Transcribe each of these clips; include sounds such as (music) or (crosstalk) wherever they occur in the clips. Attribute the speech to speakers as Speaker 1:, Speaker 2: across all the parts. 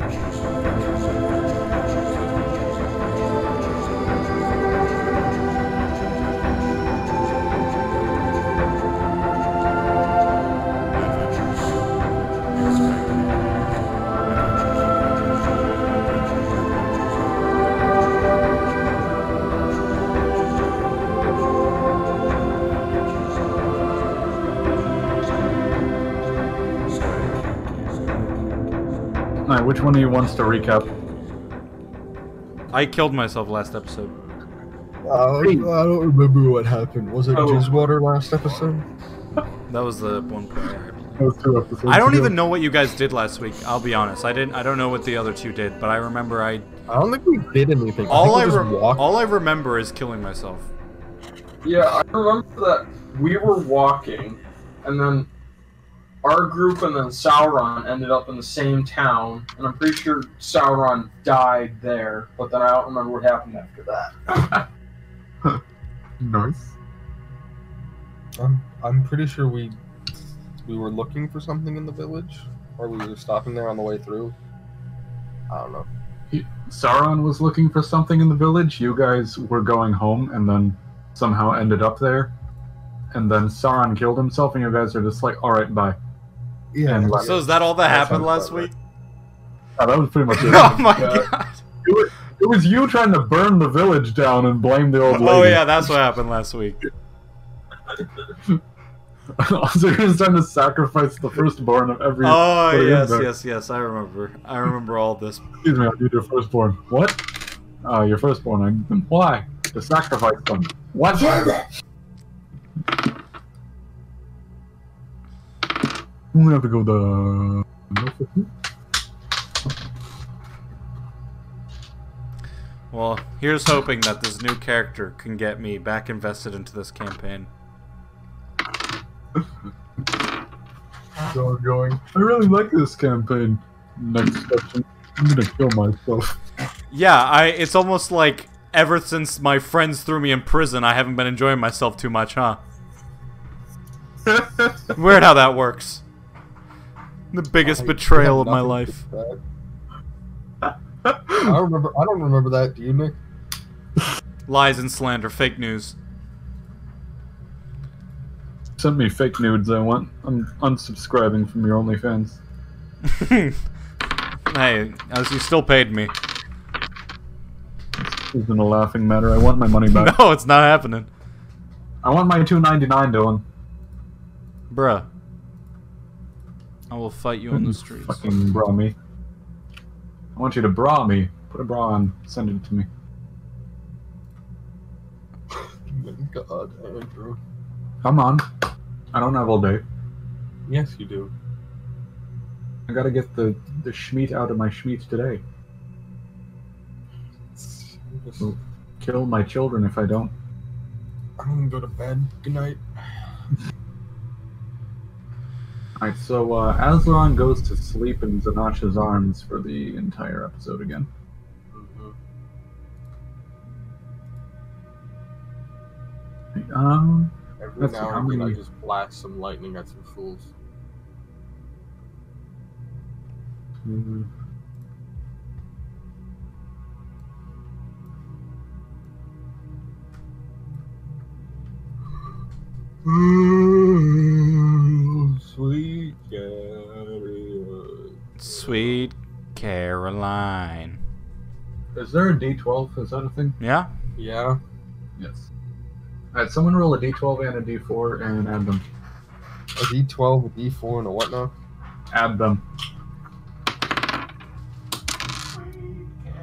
Speaker 1: And. Which one of you wants to recap?
Speaker 2: I killed myself last episode.
Speaker 3: Uh, I don't remember what happened. Was it
Speaker 1: Oh.
Speaker 3: Jizzwater last episode? (laughs)
Speaker 2: That was the one prior.
Speaker 1: Those two episodes
Speaker 2: I don't
Speaker 1: ago.
Speaker 2: even know what you guys did last week. I'll be honest. I didn't. I don't know what the other two did, but I remember I.
Speaker 3: I don't think we did anything.
Speaker 2: All I
Speaker 3: I
Speaker 2: re- all I remember is killing myself.
Speaker 4: Yeah, I remember that we were walking, and then our group and then Sauron ended up in the same town, and I'm pretty sure Sauron died there, but then I don't remember what happened after that. (laughs)
Speaker 1: Nice.
Speaker 3: I'm, I'm pretty sure we we were looking for something in the village, or we were stopping there on the way through. I don't know.
Speaker 1: He, Sauron was looking for something in the village. You guys were going home and then somehow ended up there. And then Sauron killed himself, and you guys are just like, alright, bye.
Speaker 3: Yeah.
Speaker 1: And
Speaker 3: like-
Speaker 2: So is that all that
Speaker 3: That
Speaker 2: happened last
Speaker 3: about
Speaker 2: week?
Speaker 1: Oh, that was pretty much (laughs) it.
Speaker 2: oh my
Speaker 1: Yeah.
Speaker 2: god!
Speaker 1: It was, it was you trying to burn the village down and blame the old lady.
Speaker 2: Oh yeah, that's what happened last week. (laughs)
Speaker 1: also, you're just trying to sacrifice the firstborn of every.
Speaker 2: Oh
Speaker 1: put it in
Speaker 2: yes,
Speaker 1: there.
Speaker 2: yes, yes. I remember. I remember all this.
Speaker 1: Excuse me, I need your firstborn. What? Uh, your firstborn. I, why? To sacrifice them. What? I'm gonna have to go the.
Speaker 2: Well, here's hoping that this new character can get me back invested into this campaign.
Speaker 1: So I'm going. I really like this campaign. Next section. I'm gonna kill myself.
Speaker 2: Yeah, I. It's almost like ever since my friends threw me in prison, I haven't been enjoying myself too much, huh? (laughs) Weird how that works. The biggest
Speaker 3: I-
Speaker 2: betrayal of my life.
Speaker 3: I remember. I don't remember that. Do you, Nick?
Speaker 2: Lies and slander, fake news.
Speaker 1: Send me fake nudes. I want. I'm unsubscribing from your OnlyFans. (laughs)
Speaker 2: hey, as you still paid me.
Speaker 1: This isn't a laughing matter. I want my money back. (laughs)
Speaker 2: No, it's not happening.
Speaker 1: I want my 2.99, Dylan.
Speaker 2: Bruh. I will fight you on the streets.
Speaker 1: Fucking bra me. I want you to bra me. Put a bra on. Send it to me. (laughs)
Speaker 3: God, Andrew.
Speaker 1: Come on. I don't have all day.
Speaker 3: Yes, you do.
Speaker 1: I gotta get the the schmeat out of my schmeat today.
Speaker 3: Just,
Speaker 1: Kill my children if I don't.
Speaker 3: I'm gonna go to bed. Good night. (laughs)
Speaker 1: Alright, so uh, Aslan goes to sleep in Zanash's arms for the entire episode again. Um,
Speaker 3: Every
Speaker 1: Let's
Speaker 3: now and then I just blast some lightning at some fools.
Speaker 1: hmm.
Speaker 3: Sweet Caroline.
Speaker 1: is there a D12? Is that a thing?
Speaker 2: Yeah?
Speaker 3: Yeah.
Speaker 1: Yes. Alright, someone roll a D12 and a D4 and add them.
Speaker 3: A D12, a D4, and a what now?
Speaker 1: Add them.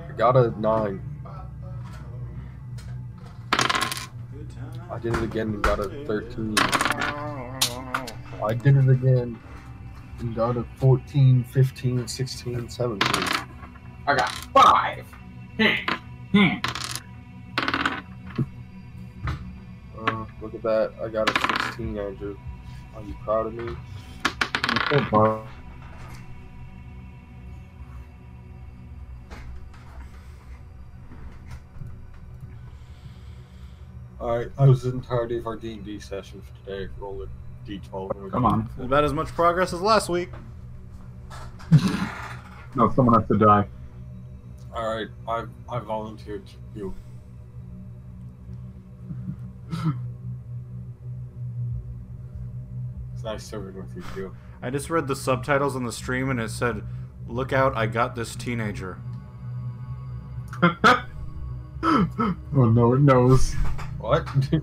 Speaker 3: I got a 9. I did it again and got a 13. I did it again and got a 14, 15, 16, 17.
Speaker 4: I got five. Hmm.
Speaker 3: Uh, look at that. I got a 16, Andrew. Are you proud of me? Alright, that was the entirety of our D&D session for today. Roll a D12.
Speaker 1: Come on.
Speaker 2: About as much progress as last week. (laughs)
Speaker 1: No, someone has to die.
Speaker 3: All right, (laughs) I I volunteered you. It's nice serving with you,
Speaker 2: I just read the subtitles on the stream and it said, "Look out! I got this teenager." (laughs)
Speaker 1: oh no, it knows.
Speaker 3: What? (laughs)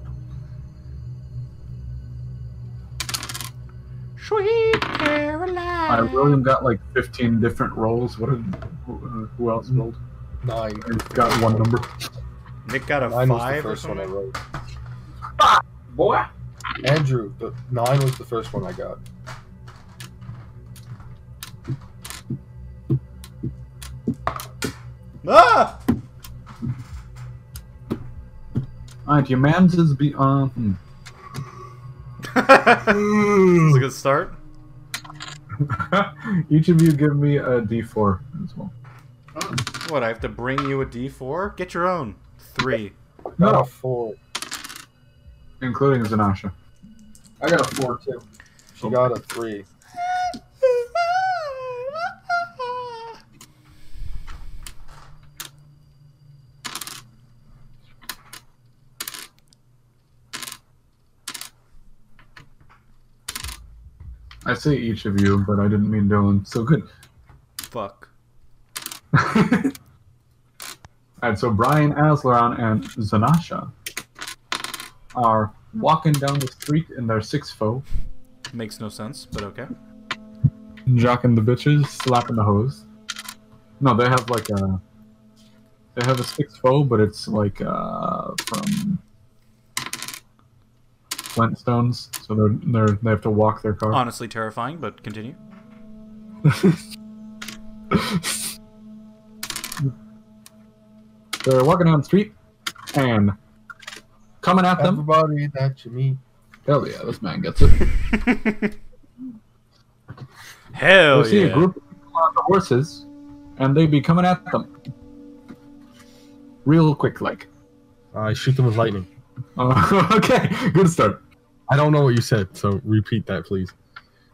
Speaker 2: Sweet Caroline.
Speaker 1: Uh, William got like 15 different roles. What did who, who else rolled?
Speaker 3: Nine.
Speaker 1: He's got one number.
Speaker 2: Nick got a
Speaker 3: Nine was the
Speaker 2: five or
Speaker 3: first one I
Speaker 2: something.
Speaker 3: wrote.
Speaker 4: Boy,
Speaker 3: Andrew, the nine was the first one I got.
Speaker 2: Ah!
Speaker 1: Alright, your man's is be uh, hmm. (laughs)
Speaker 2: That's a good start. (laughs)
Speaker 1: Each of you give me a D4 as well.
Speaker 2: What? I have to bring you a D4? Get your own. Three.
Speaker 3: Got
Speaker 1: No.
Speaker 3: a four.
Speaker 1: Including Zanasha.
Speaker 4: I got a four too.
Speaker 3: She got a three.
Speaker 1: I say each of you, but I didn't mean Dylan. So good.
Speaker 2: Fuck. (laughs)
Speaker 1: Alright, so Brian Asleron and Zanasha are walking down the street in their six foe,
Speaker 2: Makes no sense, but okay.
Speaker 1: jocking the bitches, slapping the hose. No, they have like a they have a six foe, but it's like uh from Flintstones, so they're they're they have to walk their car.
Speaker 2: Honestly terrifying, but continue. (laughs)
Speaker 1: they're walking down the street and coming at them.
Speaker 3: Everybody that you meet.
Speaker 1: Hell yeah, this man gets it. (laughs)
Speaker 2: Hell
Speaker 1: they see
Speaker 2: yeah.
Speaker 1: a group of people on the horses, and they be coming at them. Real quick, like.
Speaker 3: I shoot them with lightning.
Speaker 1: Uh, (laughs) okay, good start.
Speaker 3: I don't know what you said, so repeat that, please.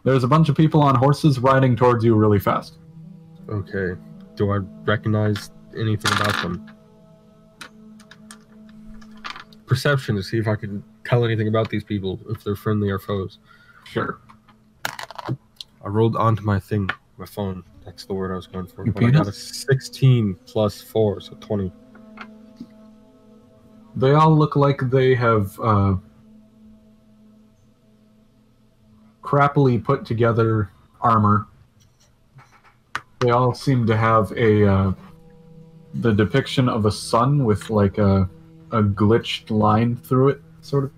Speaker 1: There's a bunch of people on horses riding towards you really fast.
Speaker 3: Okay. Do I recognize anything about them? Perception to see if I can tell anything about these people, if they're friendly or foes.
Speaker 1: Sure.
Speaker 3: I rolled onto my thing, my phone. That's the word I was going for.
Speaker 1: You
Speaker 3: But I got a 16 plus 4, so 20.
Speaker 1: They all look like they have uh, crappily put together armor. They all seem to have a uh, the depiction of a sun with like a a glitched line through it, sort of.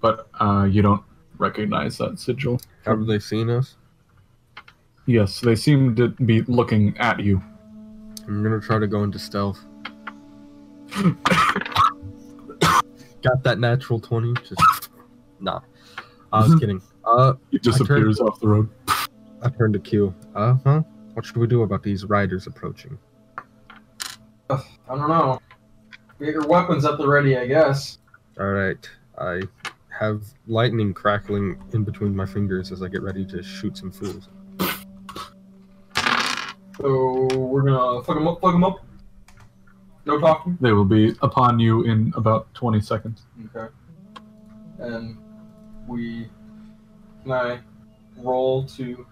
Speaker 1: But uh, you don't recognize that sigil.
Speaker 3: Have they seen us?
Speaker 1: Yes, they seem to be looking at you.
Speaker 3: I'm gonna try to go into stealth. (coughs) Got that natural 20? Just. Nah. I was kidding. Uh,
Speaker 1: He disappears off the road.
Speaker 3: I turned to Q. Uh huh. What should we do about these riders approaching?
Speaker 4: I don't know. Get your weapons at the ready, I guess.
Speaker 3: Alright. I have lightning crackling in between my fingers as I get ready to shoot some fools.
Speaker 4: So we're gonna fuck them up, fuck them up. No talking.
Speaker 1: They will be upon you in about 20 seconds.
Speaker 4: Okay. And we can I roll to.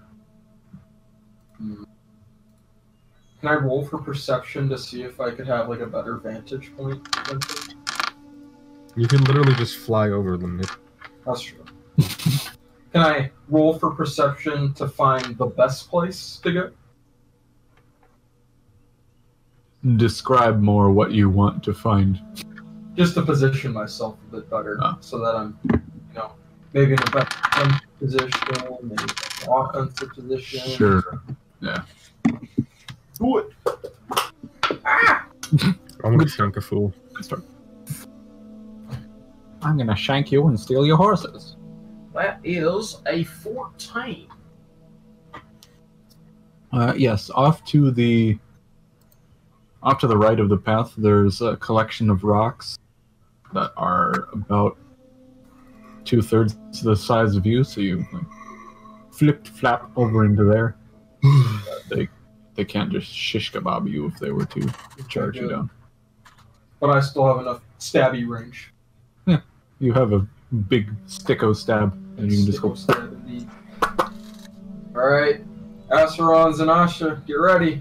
Speaker 4: Can I roll for perception to see if I could have like a better vantage point?
Speaker 3: You can literally just fly over them.
Speaker 4: That's true. (laughs) can I roll for perception to find the best place to go?
Speaker 1: Describe more what you want to find.
Speaker 4: Just to position myself a bit better,
Speaker 1: Ah.
Speaker 4: so that I'm, you know, maybe in a better position, maybe an offensive position.
Speaker 1: Sure. Yeah.
Speaker 4: Do it. Ah!
Speaker 3: I'm gonna shank a fool.
Speaker 1: Start. I'm gonna shank you and steal your horses.
Speaker 4: That is a 14.
Speaker 1: Uh, yes, off to the off to the right of the path, there's a collection of rocks that are about two thirds the size of you. So you like, flip flap over into there. (sighs) they they can't just shish kebab you if they were to charge you down.
Speaker 4: But I still have enough stabby range.
Speaker 1: Yeah, You have a big sticko stab, and you can just go.
Speaker 4: Stab indeed. Alright. Acheron, Zanasha, get ready.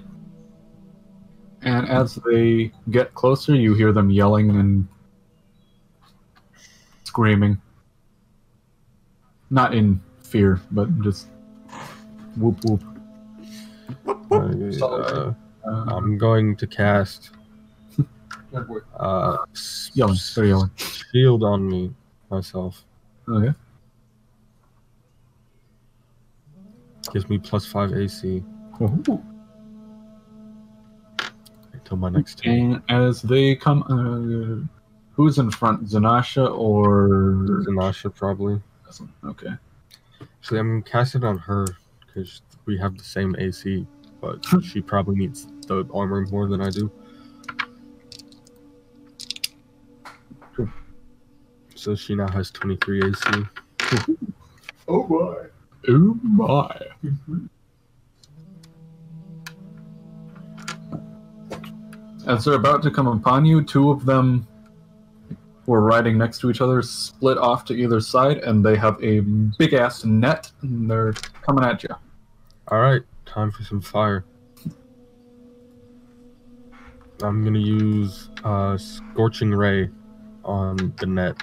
Speaker 1: And as they get closer, you hear them yelling and screaming. Not in fear, but just whoop whoop.
Speaker 3: I,
Speaker 4: Solid.
Speaker 3: uh,
Speaker 1: Uh,
Speaker 3: I'm going to cast
Speaker 4: Good (laughs)
Speaker 3: uh,
Speaker 1: yelling, they're yelling.
Speaker 3: shield on me myself.
Speaker 1: Okay.
Speaker 3: Gives me plus five AC
Speaker 1: Ooh.
Speaker 3: until my next turn.
Speaker 1: And as they come, uh, who's in front, Zanasha or?
Speaker 3: Zanasha probably.
Speaker 1: Okay.
Speaker 3: Actually, I'm casting on her because we have the same AC, but (laughs) she probably needs the armor more than I do. So she now has 23 AC. (laughs)
Speaker 4: Oh boy.
Speaker 1: Oh my. As they're about to come upon you, two of them were riding next to each other, split off to either side, and they have a big ass net, and they're coming at you.
Speaker 3: All right, time for some fire. I'm gonna use uh, scorching ray on the net.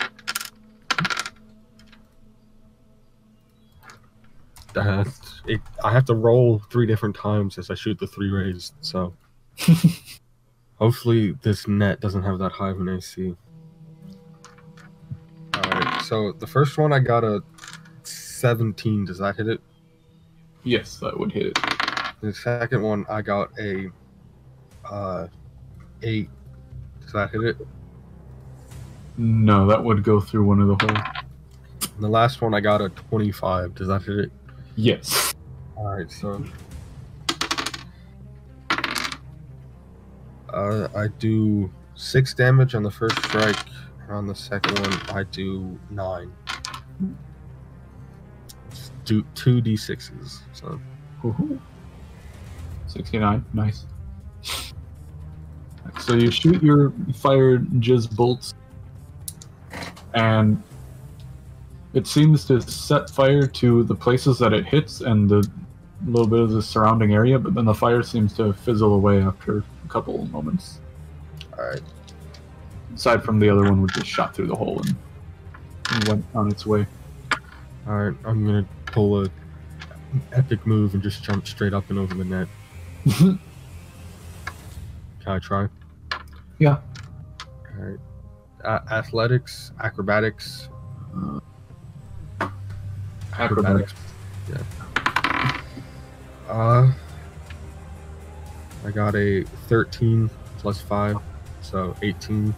Speaker 3: That's it. I have to roll three different times as I shoot the three rays. So (laughs) hopefully this net doesn't have that high of an AC. All right. So the first one I got a 17. Does that hit it?
Speaker 1: Yes, that would hit it.
Speaker 3: The second one, I got a uh, eight. Does that hit it?
Speaker 1: No, that would go through one of the holes.
Speaker 3: The last one, I got a twenty-five. Does that hit it?
Speaker 1: Yes.
Speaker 3: All right, so uh, I do six damage on the first strike. and On the second one, I do nine. Just Do two d6s. So
Speaker 1: Woohoo. 69. Nice. So you shoot your fire jizz bolts, and it seems to set fire to the places that it hits and the little bit of the surrounding area, but then the fire seems to fizzle away after a couple of moments.
Speaker 3: all right,
Speaker 1: Aside from the other one, which just shot through the hole and, and went on its way.
Speaker 3: all right. I'm gonna pull a epic move and just jump straight up and over the net. Can I try?
Speaker 1: Yeah.
Speaker 3: All right. A- athletics, acrobatics,
Speaker 1: Acrobatics. Yeah.
Speaker 3: Uh, I got a 13 plus 5, so 18.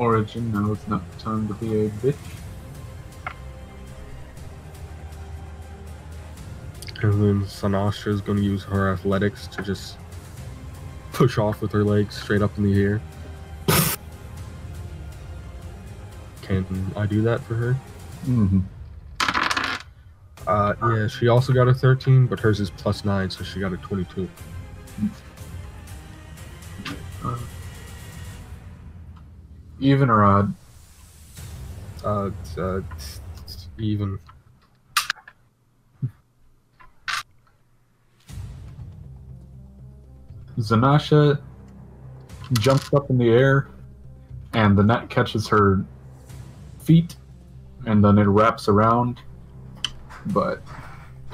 Speaker 1: Origin, now it's not time to be a bitch.
Speaker 3: And then Zanasha is going to use her athletics to just push off with her legs straight up in the air. Can I do that for her?
Speaker 1: Mm-hmm.
Speaker 3: Uh, yeah, she also got a 13, but hers is plus 9, so she got a 22.
Speaker 1: Even or odd?
Speaker 3: Uh, uh, even.
Speaker 1: Zanasha jumps up in the air, and the net catches her feet, and then it wraps around. But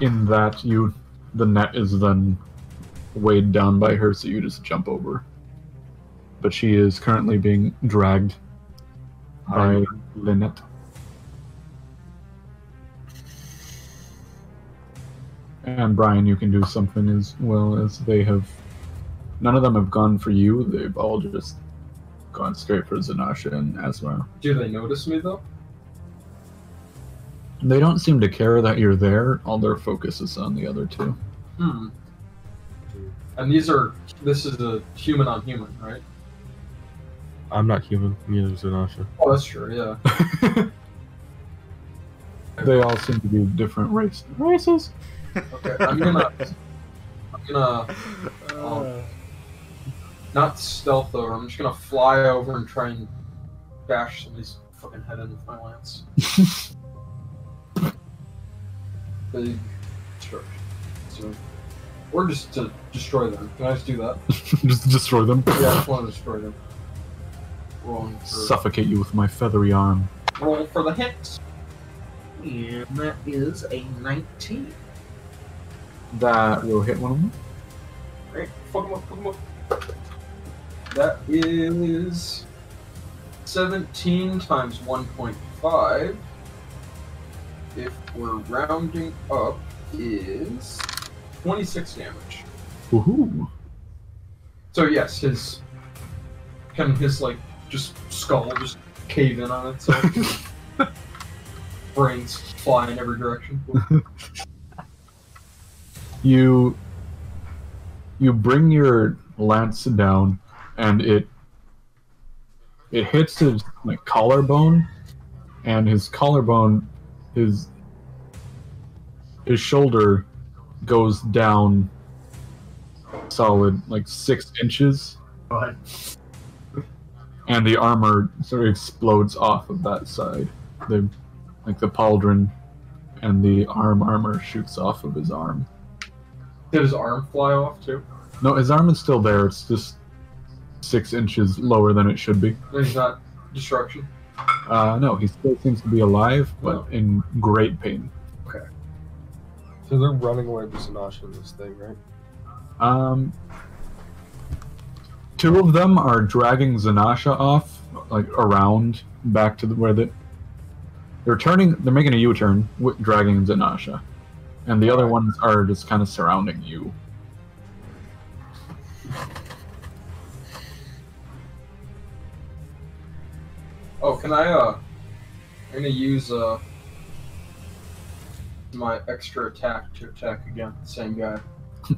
Speaker 1: in that, you the net is then weighed down by her, so you just jump over. But she is currently being dragged by Lynette. And Brian, you can do something as well as they have. None of them have gone for you. They've all just gone straight for Zanasha and Asma.
Speaker 4: Do they notice me though?
Speaker 1: They don't seem to care that you're there. All their focus is on the other two.
Speaker 4: Hmm. And these are. This is a human on human, right?
Speaker 3: I'm not human, neither is Zanasha.
Speaker 4: Oh, that's true. Yeah. (laughs)
Speaker 1: They all seem to be different race races.
Speaker 4: Okay, I'm gonna. I'm gonna Um, not stealth over. I'm just gonna fly over and try and bash somebody's fucking head in with my lance. (laughs) Big destruction. So, or just to destroy them. Can I just do that? (laughs)
Speaker 1: Just destroy them.
Speaker 4: Yeah, I just want to destroy them. Rolling for
Speaker 1: Suffocate you with my feathery arm.
Speaker 4: roll for the hit. And that is a 19.
Speaker 1: That will hit one of them.
Speaker 4: Right, fuck him up, fuck him up. That is 17 times 1.5. If we're rounding up, is 26 damage.
Speaker 1: Woohoo!
Speaker 4: So yes, his kind of his like just skull just cave in on itself. (laughs) Brains fly in every direction. (laughs)
Speaker 1: You you bring your lance down, and it it hits his like collarbone, and his collarbone, his his shoulder goes down solid like six inches, and the armor sort of explodes off of that side. The like the pauldron and the arm armor shoots off of his arm.
Speaker 4: Did his arm fly off too?
Speaker 1: No, his arm is still there. It's just six inches lower than it should be.
Speaker 4: He's not destruction.
Speaker 1: Uh, no, he still seems to be alive, but
Speaker 4: Oh.
Speaker 1: in great pain. Okay.
Speaker 3: So they're running away with Zanasha in this thing, right?
Speaker 1: Um, two of them are dragging Zanasha off, like around back to the, where the they're turning. They're making a U-turn, with, dragging Zanasha, and the other ones are just kind of surrounding you.
Speaker 4: Oh, can I, uh, I'm gonna use, uh, my extra attack to attack again, the same guy. (laughs) I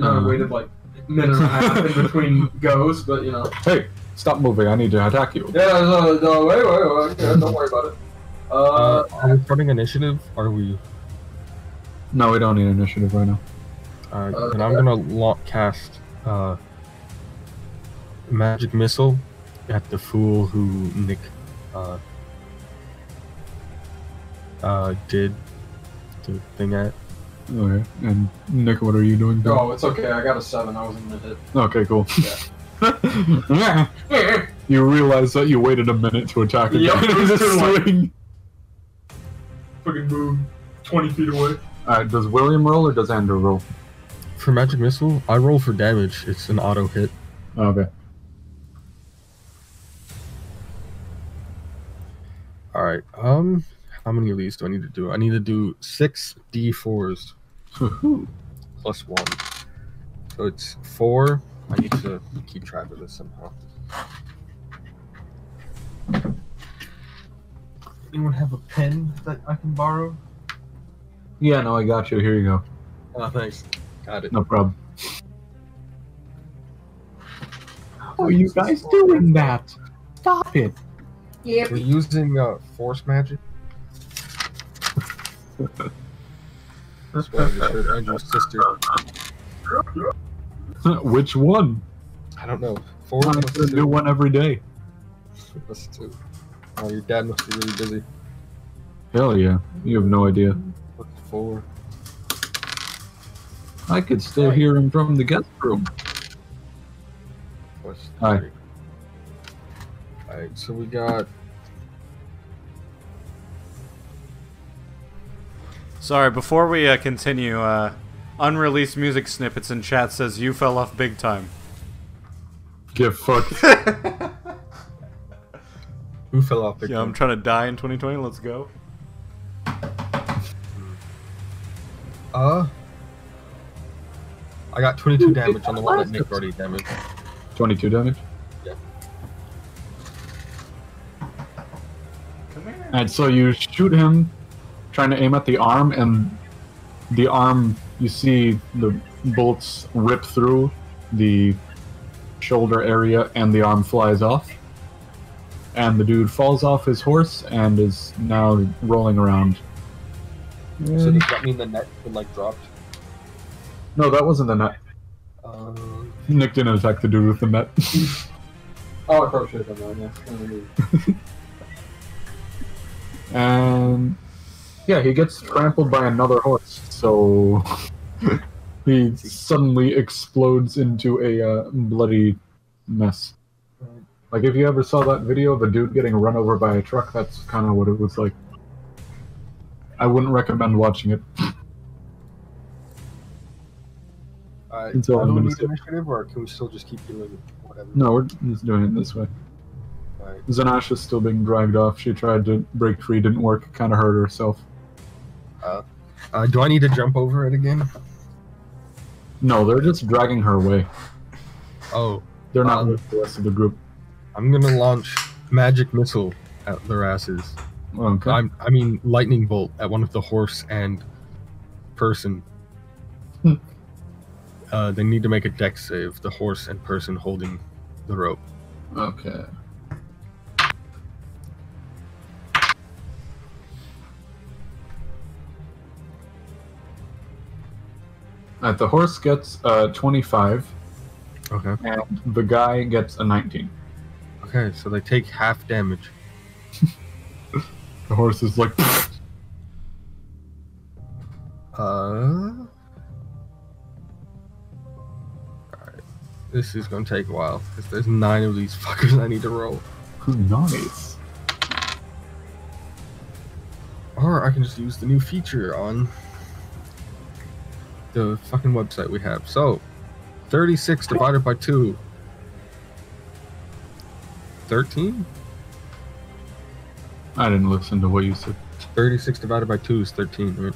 Speaker 4: know I
Speaker 1: Um.
Speaker 4: waited like minute and a half in between (laughs) goes, but you know.
Speaker 1: Hey, stop moving! I need to attack you.
Speaker 4: Yeah, no, no, wait, wait, wait, yeah, don't worry about it. Uh,
Speaker 3: Uh, are we starting initiative? Are we?
Speaker 1: No, we don't need initiative right now.
Speaker 3: Alright,
Speaker 4: Uh,
Speaker 3: then I'm gonna lock cast uh, magic missile at the fool who Nick uh, uh, did the thing at.
Speaker 1: Okay, and Nick, what are you doing?
Speaker 4: oh, it's okay. I got a seven. I wasn't gonna hit.
Speaker 1: Okay, cool.
Speaker 4: Yeah. (laughs)
Speaker 1: you realize that you waited a minute to attack again.
Speaker 4: Yep, it was
Speaker 1: Just
Speaker 4: too late.
Speaker 1: swing.
Speaker 4: Fucking move twenty feet away.
Speaker 1: Alright, does William roll or does Andrew roll?
Speaker 3: For magic missile, I roll for damage. It's an auto hit.
Speaker 1: Okay.
Speaker 3: Alright, um, how many of these do I need to do? I need to do six d4s plus one. So it's four. I need to keep track of this somehow. Anyone have a pen that I can borrow?
Speaker 1: yeah, no, I got you. Here you go.
Speaker 3: Oh, thanks. Got it.
Speaker 1: No problem. How are you guys doing that? Stop it.
Speaker 3: We're using uh, force magic. That's I just heard Andrew's sister. (laughs)
Speaker 1: Which one?
Speaker 3: I don't know. Four
Speaker 1: I
Speaker 3: plus
Speaker 1: a new one every day.
Speaker 3: Plus two. Oh, your dad must be really busy.
Speaker 1: Hell yeah. You have no idea.
Speaker 3: What's four?
Speaker 1: I could still hear him from the guest room.
Speaker 3: Plus
Speaker 1: Hi.
Speaker 3: Alright, so we got
Speaker 2: Sorry, before we uh, continue, uh, unreleased music snippets in chat says you fell off big time.
Speaker 1: Get fucked. (laughs)
Speaker 3: who fell off the
Speaker 2: Yeah, I'm trying to die in 2020. Let's go.
Speaker 3: Uh I got 22 damage on the one that Nick already damaged.
Speaker 1: 22 damage. Yeah.
Speaker 2: Come here.
Speaker 1: And so you shoot him, trying to aim at the arm, and the arm, you see the bolts rip through the shoulder area, and the arm flies off. and the dude falls off his horse and is now rolling around.
Speaker 3: So does that mean the net like dropped?
Speaker 1: no, that wasn't the net.
Speaker 3: Um,
Speaker 1: Nick didn't attack the dude with the net. (laughs)
Speaker 4: Oh, I probably should have done that. Yeah. (laughs)
Speaker 1: and yeah, he gets trampled by another horse. So (laughs) he suddenly explodes into a uh, bloody mess. Like if you ever saw that video of a dude getting run over by a truck, that's kind of what it was like. I wouldn't recommend watching it.
Speaker 3: alright.
Speaker 1: That's all
Speaker 3: do
Speaker 1: I'm gonna
Speaker 3: need initiative, or can we still just keep doing whatever?
Speaker 1: No, we're just doing it this way.
Speaker 3: Alright.
Speaker 1: Zanash is still being dragged off. She tried to break free, didn't work. Kind of hurt herself.
Speaker 3: Uh, do I need to jump over it again?
Speaker 1: No, they're just dragging her away.
Speaker 3: Oh,
Speaker 1: They're not
Speaker 3: Um,
Speaker 1: with the rest of the group.
Speaker 3: I'm gonna launch magic missile at their asses.
Speaker 1: Okay.
Speaker 3: I'm, I mean, lightning bolt at one of the horse and person.
Speaker 1: Hmm.
Speaker 3: uh, they need to make a Dex save. The horse and person holding the rope.
Speaker 1: Okay. Alright, the horse gets uh, 25,
Speaker 3: Okay.
Speaker 1: and the guy gets a 19.
Speaker 3: Okay, so they take half damage. (laughs)
Speaker 1: The horse is like,
Speaker 3: Uh. This is gonna take a while because there's nine of these fuckers I need to roll.
Speaker 1: nice.
Speaker 3: Or I can just use the new feature on the fucking website we have. So, 36 divided by 2. 13?
Speaker 1: I didn't listen to what you said.
Speaker 3: 36 divided by 2 is 13, right?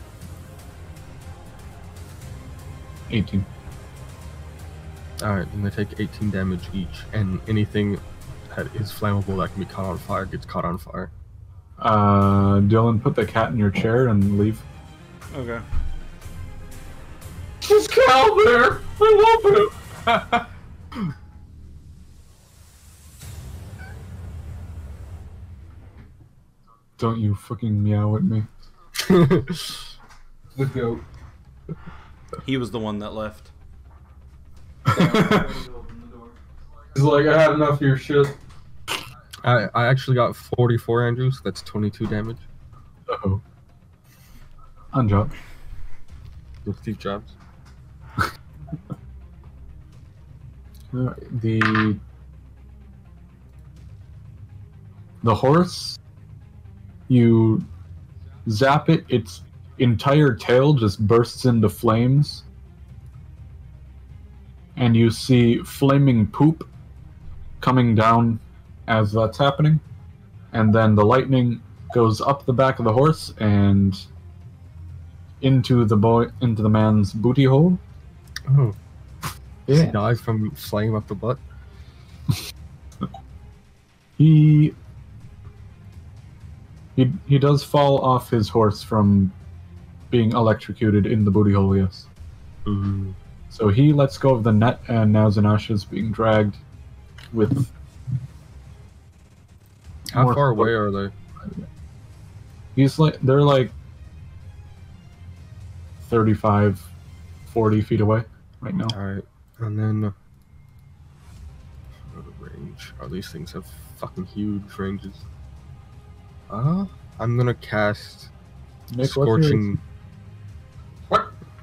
Speaker 1: 18.
Speaker 3: Alright, and they take 18 damage each, and anything that is flammable that can be caught on fire gets caught on fire.
Speaker 1: Uh, Dylan, put the cat in your chair and leave.
Speaker 2: Okay.
Speaker 4: There's Cal there. I love him. (laughs)
Speaker 1: Don't you fucking meow at me.
Speaker 4: The goat.
Speaker 2: He was the one that left.
Speaker 4: He's like, I had enough of your shit.
Speaker 3: I, I actually got 44 Andrews, that's 22 damage Uh
Speaker 1: Oh. Unjob.
Speaker 3: with Steve Jobs.
Speaker 1: The the horse, you zap it, its entire tail just bursts into flames, and you see flaming poop coming down as that's happening, and then the lightning goes up the back of the horse and into the boy into the man's booty hole.
Speaker 3: Oh. Does he die from flame up the butt? (laughs)
Speaker 1: He he he does fall off his horse from being electrocuted in the booty hole, yes.
Speaker 3: Ooh.
Speaker 1: So he lets go of the net and now Zanash is being dragged with
Speaker 3: How far away are they?
Speaker 1: he's like they're like 35 40 feet away right now.
Speaker 3: Alright, and then. uh, What range. Oh, these things have fucking huge ranges. Uh, I'm gonna cast
Speaker 1: Nick, what's your,
Speaker 3: Scorching.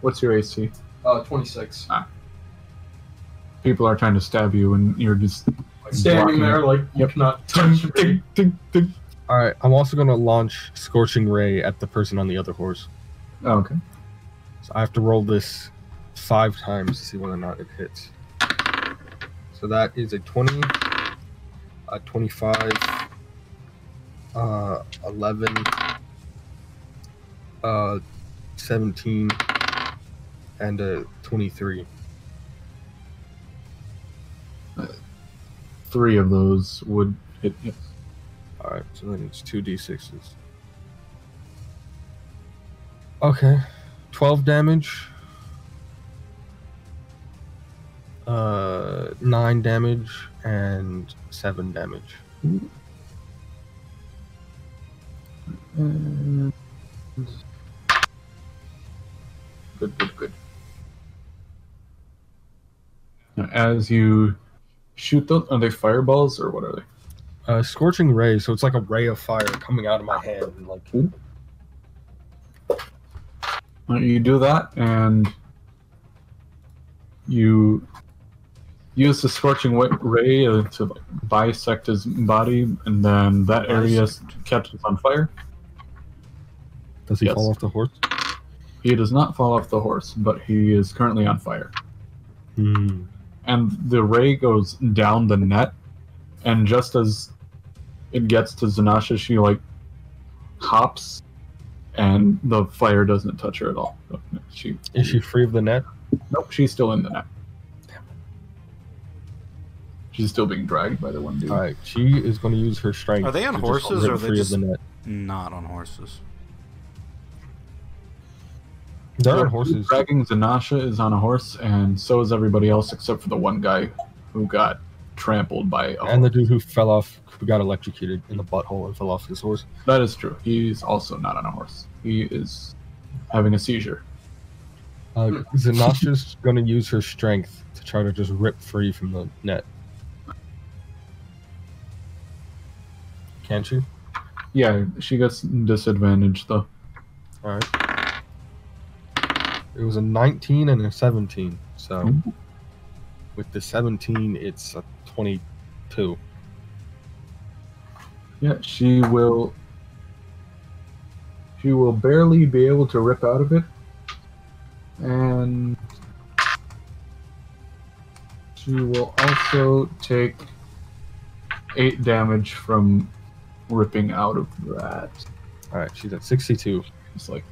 Speaker 1: what's your AC?
Speaker 4: Uh, 26.
Speaker 1: People are trying to stab you and you're just like,
Speaker 4: Standing there
Speaker 1: it.
Speaker 4: like, you
Speaker 1: Yep.
Speaker 4: cannot touch me.
Speaker 1: Ding, ding, ding.
Speaker 3: Alright, I'm also gonna launch Scorching Ray at the person on the other horse.
Speaker 1: Oh, okay.
Speaker 3: So I have to roll this five times to see whether or not it hits. So that is a 20, a 25, uh, 11, uh, 17, and a 23.
Speaker 1: Three of those would hit yes.
Speaker 3: Alright, so then it's 2d6s. Okay, 12 damage. Uh, 9 damage and 7 damage.
Speaker 1: Good, good, good. Now, As you shoot them, are they fireballs or what are they?
Speaker 3: Uh, scorching ray, so it's like a ray of fire coming out of my hand, and like
Speaker 1: Uh, You do that, and you use the scorching ray uh, to like, bisect his body, and then that area s- catches on fire.
Speaker 3: does he
Speaker 1: Yes.
Speaker 3: fall off the horse?
Speaker 1: He does not fall off the horse, but he is currently on fire.
Speaker 3: Hmm.
Speaker 1: And the ray goes down the net, and just as it gets to Zanasha, she like hops, and the fire doesn't touch her at all. She
Speaker 3: Is she free of the net?
Speaker 1: Nope, she's still in the net. She's still being dragged by the one dude.
Speaker 3: All right, she is going to use her strength.
Speaker 2: Are they on horses, or are they just-
Speaker 3: the net?
Speaker 2: Not on horses.
Speaker 3: They're on horses.
Speaker 1: Dragging Zanasha is on a horse, and so is everybody else except for the one guy who got trampled by a
Speaker 3: And the dude who fell off, who got electrocuted in the butthole and fell off his horse.
Speaker 1: That is true. He's also not on a horse. He is having a seizure.
Speaker 3: Uh,
Speaker 2: Hmm.
Speaker 3: Zanasha's going to use her strength to try to just rip free from the net. Can she?
Speaker 1: Yeah, she gets disadvantaged though.
Speaker 3: All right. It was a 19 and a 17. So
Speaker 1: Mhm.
Speaker 3: with the 17, it's a 22.
Speaker 1: Yeah, she will. She will barely be able to rip out of it, and she will also take eight damage from ripping out of that.
Speaker 3: All right, she's at 62
Speaker 1: It's like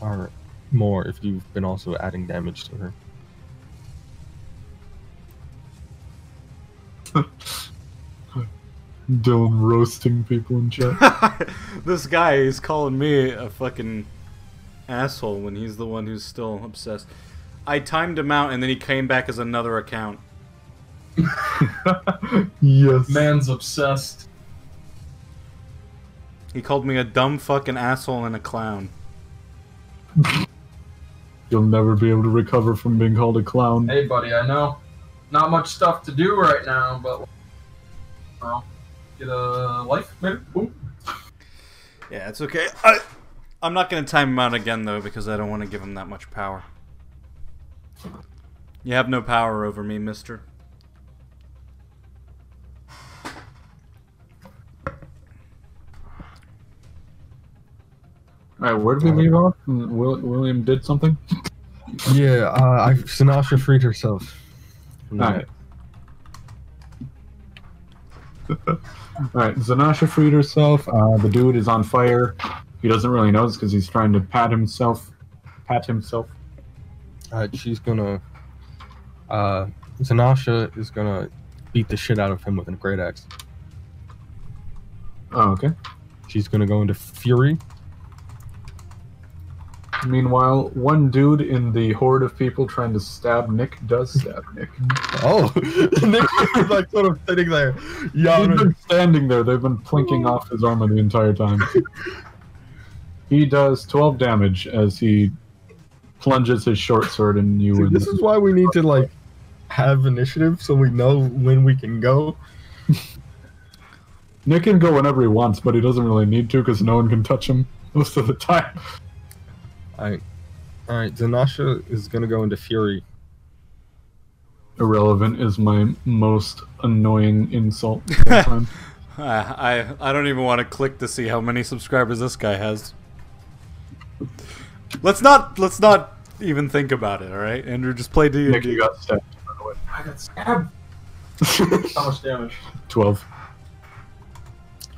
Speaker 3: or more if you've been also adding damage to her. (laughs)
Speaker 1: Dylan roasting people in chat. (laughs)
Speaker 2: this guy is calling me a fucking asshole when he's the one who's still obsessed. I timed him out and then he came back as another account. (laughs)
Speaker 1: yes.
Speaker 4: Man's obsessed.
Speaker 2: He called me a dumb fucking asshole and a clown.
Speaker 1: You'll never be able to recover from being called a clown.
Speaker 4: Hey, buddy, I know not much stuff to do right now, but well, get a life, maybe. Ooh.
Speaker 2: Yeah, it's okay. I, I'm not gonna time him out again though because I don't want to give him that much power. You have no power over me, Mister.
Speaker 1: All right, where did we leave off? Will, William did something.
Speaker 3: Yeah, uh, I, Zanasha freed herself. from the
Speaker 1: All
Speaker 3: net.
Speaker 1: right. All right, Zanasha freed herself. Uh, the dude is on fire. He doesn't really know this because he's trying to pat himself. Pat himself.
Speaker 3: Uh, she's gonna. Uh, Zanasha is gonna beat the shit out of him with a great axe.
Speaker 1: Oh, okay.
Speaker 3: She's gonna go into fury.
Speaker 1: Meanwhile, one dude in the horde of people trying to stab Nick does stab Nick.
Speaker 3: Oh, (laughs) Nick is like sort of sitting there.
Speaker 1: He's
Speaker 3: Yeah,
Speaker 1: been standing there. They've been plinking oh. off his armor the entire time. He does 12 damage as he plunges his short sword in you. and
Speaker 3: this is why we need to like have initiative so we know when we can go.
Speaker 1: Nick can go whenever he wants, but he doesn't really need to because no one can touch him (laughs) most of the time.
Speaker 3: All right, all right. Zanasha is gonna go into fury.
Speaker 1: Irrelevant is my most annoying insult. of (laughs) time.
Speaker 2: I, I I don't even want to click to see how many subscribers this guy has. Let's not let's not even think about it. All right, Andrew, just play D
Speaker 1: Nick, you got stabbed. by the way.
Speaker 4: I got stabbed. (laughs) How much damage?
Speaker 1: 12.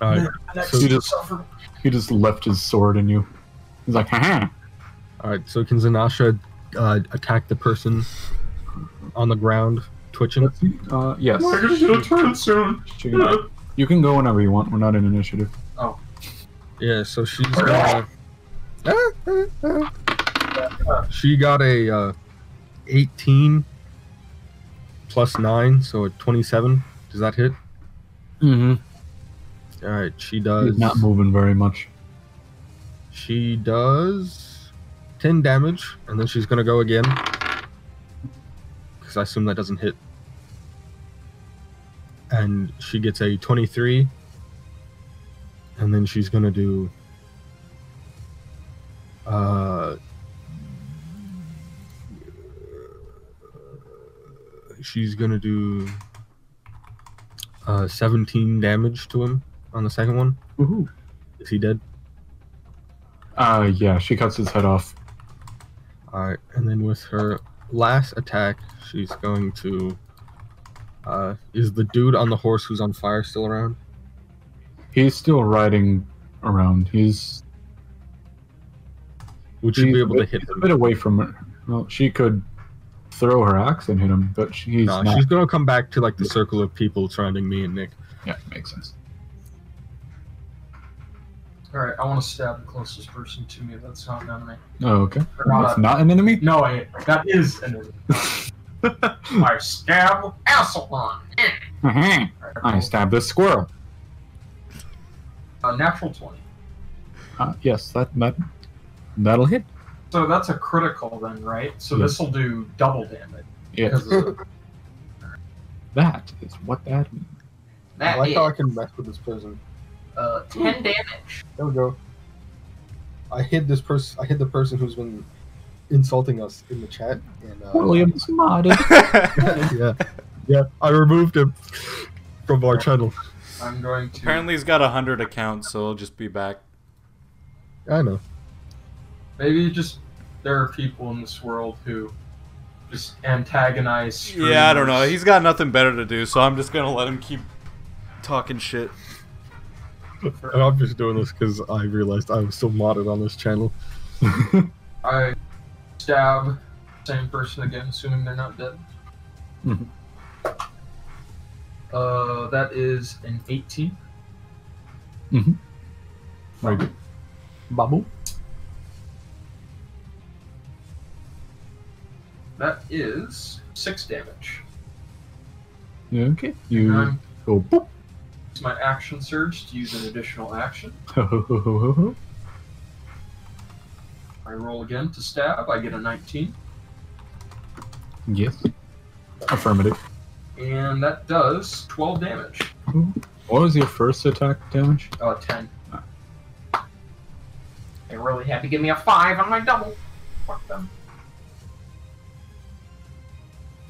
Speaker 3: All right, So
Speaker 1: you just-
Speaker 4: suffer.
Speaker 1: He just left his sword in you. He's like, haha.
Speaker 3: All right. So can Zanasha uh, attack the person on the ground, twitching?
Speaker 1: Uh, yes.
Speaker 4: We're gonna get a turn soon.
Speaker 1: She can- You can go whenever you want. We're not in initiative. Oh.
Speaker 3: Yeah. So she's gonna. She got a uh, 18 plus 9, so a 27. Does that hit?
Speaker 1: Mm-hmm.
Speaker 3: All right, she does.
Speaker 1: He's not moving very much.
Speaker 3: She does 10 damage, and then she's gonna go again. Because I assume that doesn't hit. And she gets a 23. And then she's gonna do. Uh. She's gonna do. Uh, 17 damage to him on the second one.
Speaker 1: Woohoo.
Speaker 3: Is he dead?
Speaker 1: Uh, yeah, she cuts his head off.
Speaker 3: Alright, and then with her last attack, she's going to. Uh, is the dude on the horse who's on fire still around?
Speaker 1: He's still riding around. He's
Speaker 3: Would she be able to hit
Speaker 1: he's a bit away from her. Well, she could throw her axe and hit him, but she's
Speaker 3: No,
Speaker 1: not.
Speaker 3: she's gonna come back to like the circle of people surrounding me and Nick.
Speaker 1: Yeah, makes sense.
Speaker 4: Alright, I want to stab the closest person to me that's not an enemy.
Speaker 1: Oh, okay.
Speaker 4: Or not
Speaker 1: That's
Speaker 4: a-
Speaker 1: not an enemy.
Speaker 4: No, I, that is an enemy. (laughs) I stab Asselon.
Speaker 1: I
Speaker 4: Alright,
Speaker 1: stabbed this squirrel.
Speaker 4: A natural 20.
Speaker 1: Uh, yes, that that that'll hit.
Speaker 4: So that's a critical then, right? So
Speaker 1: Yeah.
Speaker 4: this will do double damage.
Speaker 1: Yeah,
Speaker 4: Because of the- (laughs)
Speaker 1: that is what that means.
Speaker 3: I
Speaker 4: that
Speaker 3: like
Speaker 4: is,
Speaker 3: how I can mess with this person.
Speaker 4: Uh, 10 damage.
Speaker 3: There we go. I hit this person. I hit the person who's been insulting us in the chat. And uh,
Speaker 1: William's (laughs) modded.
Speaker 3: yeah, yeah. I removed him from our channel.
Speaker 4: I'm going to.
Speaker 2: Apparently he's got a hundred accounts, so he'll just be back.
Speaker 3: I know.
Speaker 4: Maybe just there are people in this world who just antagonize.
Speaker 2: Yeah, I don't know. He's got nothing better to do, so I'm just gonna let him keep talking shit. (laughs)
Speaker 3: And I'm just doing this because I realized I was still modded on this channel. (laughs)
Speaker 4: I stab same person again, assuming they're not dead.
Speaker 1: Mhm.
Speaker 4: Uh, that is an 18.
Speaker 1: Very good. Bubble.
Speaker 4: That is six damage.
Speaker 1: Okay. You go boop.
Speaker 4: Use my action surge to use an additional action. I roll again to stab. I get a 19,
Speaker 1: yes. Affirmative.
Speaker 4: and that does 12 damage.
Speaker 1: What was your first attack damage?
Speaker 4: Uh, 10. They really had to give me a 5 on my double. Fuck them.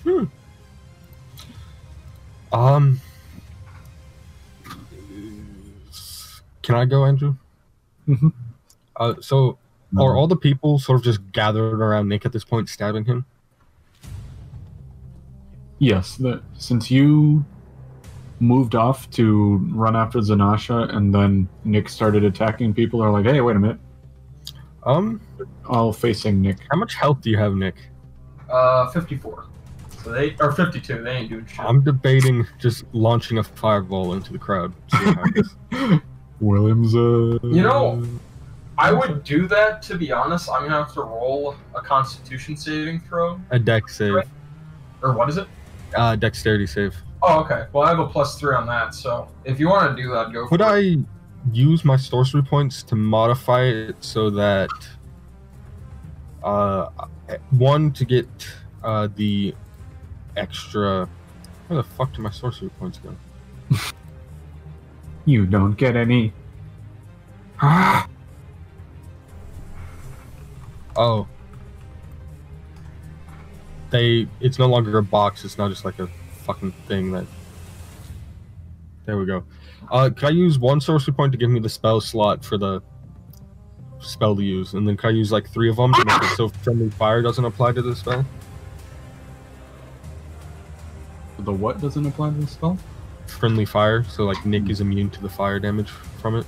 Speaker 4: Hmm.
Speaker 3: Um, can I go, Andrew?
Speaker 1: Mhm.
Speaker 3: Uh, so are all the people sort of just gathered around Nick at this point, stabbing him?
Speaker 1: Yes, the, since you moved off to run after Zanasha and then Nick started attacking people, are like, hey, wait a minute.
Speaker 3: Um,
Speaker 1: All facing Nick.
Speaker 3: how much health do you have, Nick?
Speaker 4: Uh, 54. So they, or 52, they ain't doing shit.
Speaker 3: I'm debating just launching a fireball into the crowd. (laughs) See what happens.
Speaker 1: Williams, uh.
Speaker 4: You know- I would do that, to be honest. I'm gonna have to roll a constitution saving throw.
Speaker 3: a Dex save,
Speaker 4: Or what is it?
Speaker 3: uh, dexterity save.
Speaker 4: Oh, okay. Well, I have a plus 3 on that, so if you want to do that, go
Speaker 3: Could
Speaker 4: for it.
Speaker 3: Would I use my sorcery points to modify it so that uh, one to get uh, the extra? Where the fuck do my sorcery points go? (laughs)
Speaker 1: You don't get any.
Speaker 3: Oh, they. It's no longer a box. It's now just like a fucking thing that. There we go. Uh, can I use one sorcery point to give me the spell slot for the spell to use, and then can I use like three of them to make it so friendly fire doesn't apply to the spell?
Speaker 1: The what doesn't apply to the spell?
Speaker 3: Friendly fire, so like Nick is immune to the fire damage from it.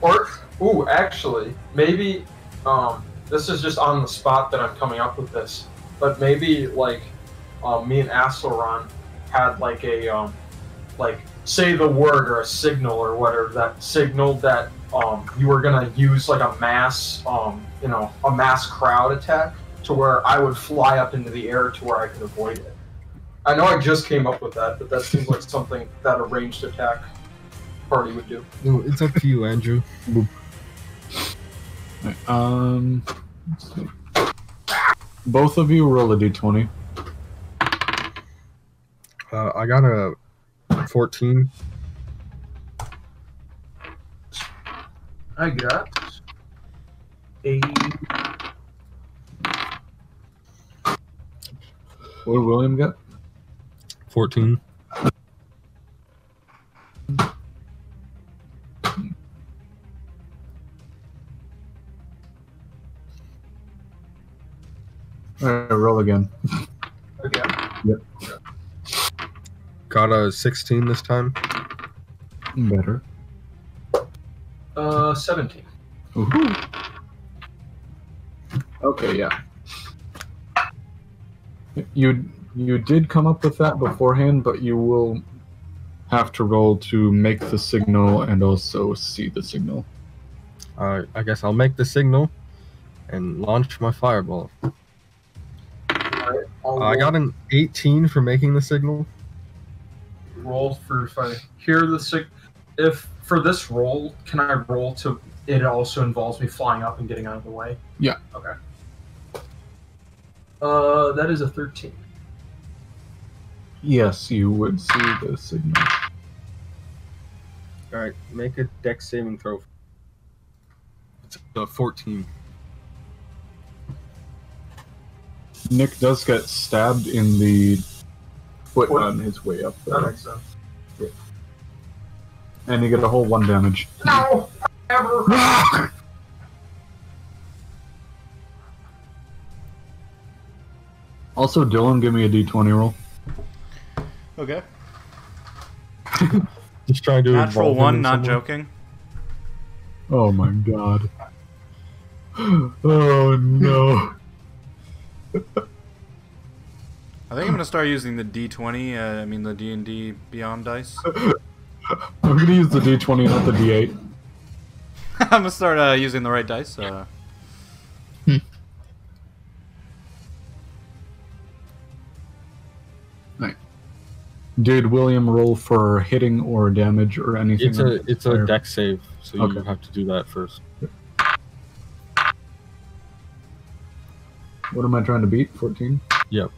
Speaker 4: Or, ooh, actually, maybe, um, this is just on the spot that I'm coming up with this, but maybe, like, um, me and Asselron had, like, a, um, like, say the word or a signal or whatever that signaled that, um, you were gonna use, like, a mass, um, you know, a mass crowd attack to where I would fly up into the air to where I could avoid it. I know I just came up with that, but that seems like something that a ranged attack party would do.
Speaker 3: No, it's up to you, Andrew.
Speaker 1: Right, um, both of you roll a d20.
Speaker 3: Uh, I got a 14.
Speaker 4: I got a
Speaker 1: What did William get?
Speaker 3: 14.
Speaker 1: All right, roll again.
Speaker 4: again.
Speaker 3: Got a 16 this time.
Speaker 1: Better.
Speaker 4: Uh, seventeen.
Speaker 1: Woohoo. Okay, yeah. You you did come up with that beforehand, but you will have to roll to make the signal and also see the signal.
Speaker 3: Uh, I guess I'll make the signal and launch my fireball.
Speaker 4: Alright, I'll
Speaker 3: Uh, I got an 18 for making the signal.
Speaker 4: roll for if I hear the sig. If for this roll, can I roll to? It also involves me flying up and getting out of the way.
Speaker 1: Yeah.
Speaker 4: Okay. Uh, that is a thirteen.
Speaker 1: Yes, you would see the signal.
Speaker 3: All right, make a dex saving throw. It's a 14.
Speaker 1: Nick does get stabbed in the foot
Speaker 4: Foot?
Speaker 1: on his way up
Speaker 4: That makes sense.
Speaker 1: and you get a whole one damage.
Speaker 4: No, ever. (laughs) Ah!
Speaker 1: Also, Dylan, give me a d20 roll.
Speaker 2: Okay. (laughs)
Speaker 3: Just trying to
Speaker 2: Natural one, not
Speaker 3: some way.
Speaker 2: joking.
Speaker 1: Oh my god. (gasps) Oh no.
Speaker 2: I think I'm gonna start using the D20. Uh, I mean the D and D Beyond dice. (laughs)
Speaker 1: I'm gonna use the d20, not the d8. (laughs)
Speaker 2: I'm gonna start uh, using the right dice. Uh,
Speaker 1: Did William roll for hitting or damage or anything?
Speaker 3: It's a it's a
Speaker 1: Fire.
Speaker 3: dex save, so you have to do that first.
Speaker 1: What am I trying to beat? 14?
Speaker 3: Yep.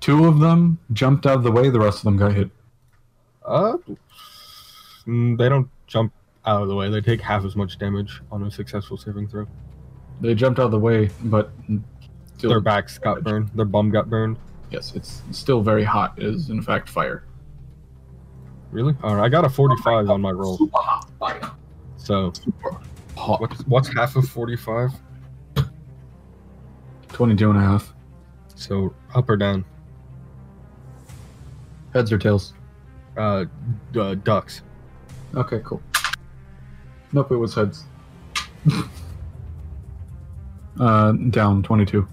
Speaker 1: Two of them jumped out of the way, the rest of them got hit.
Speaker 3: Uh, mm, they don't jump out of the way. They take half as much damage on a successful saving throw.
Speaker 1: They jumped out of the way, but still,
Speaker 3: Their backs got burned. Their bum got burned.
Speaker 1: yes, it's still very hot. It is, in fact, fire.
Speaker 3: Really? All right, I got a 45 on my roll.
Speaker 4: Super hot fire.
Speaker 3: So
Speaker 1: Hot.
Speaker 3: what's what's half of 45?
Speaker 1: 22 and a half.
Speaker 3: So up or down?
Speaker 1: Heads or tails?
Speaker 3: Uh, uh ducks.
Speaker 1: Okay, cool. Nope, it was heads. (laughs) uh, down 22.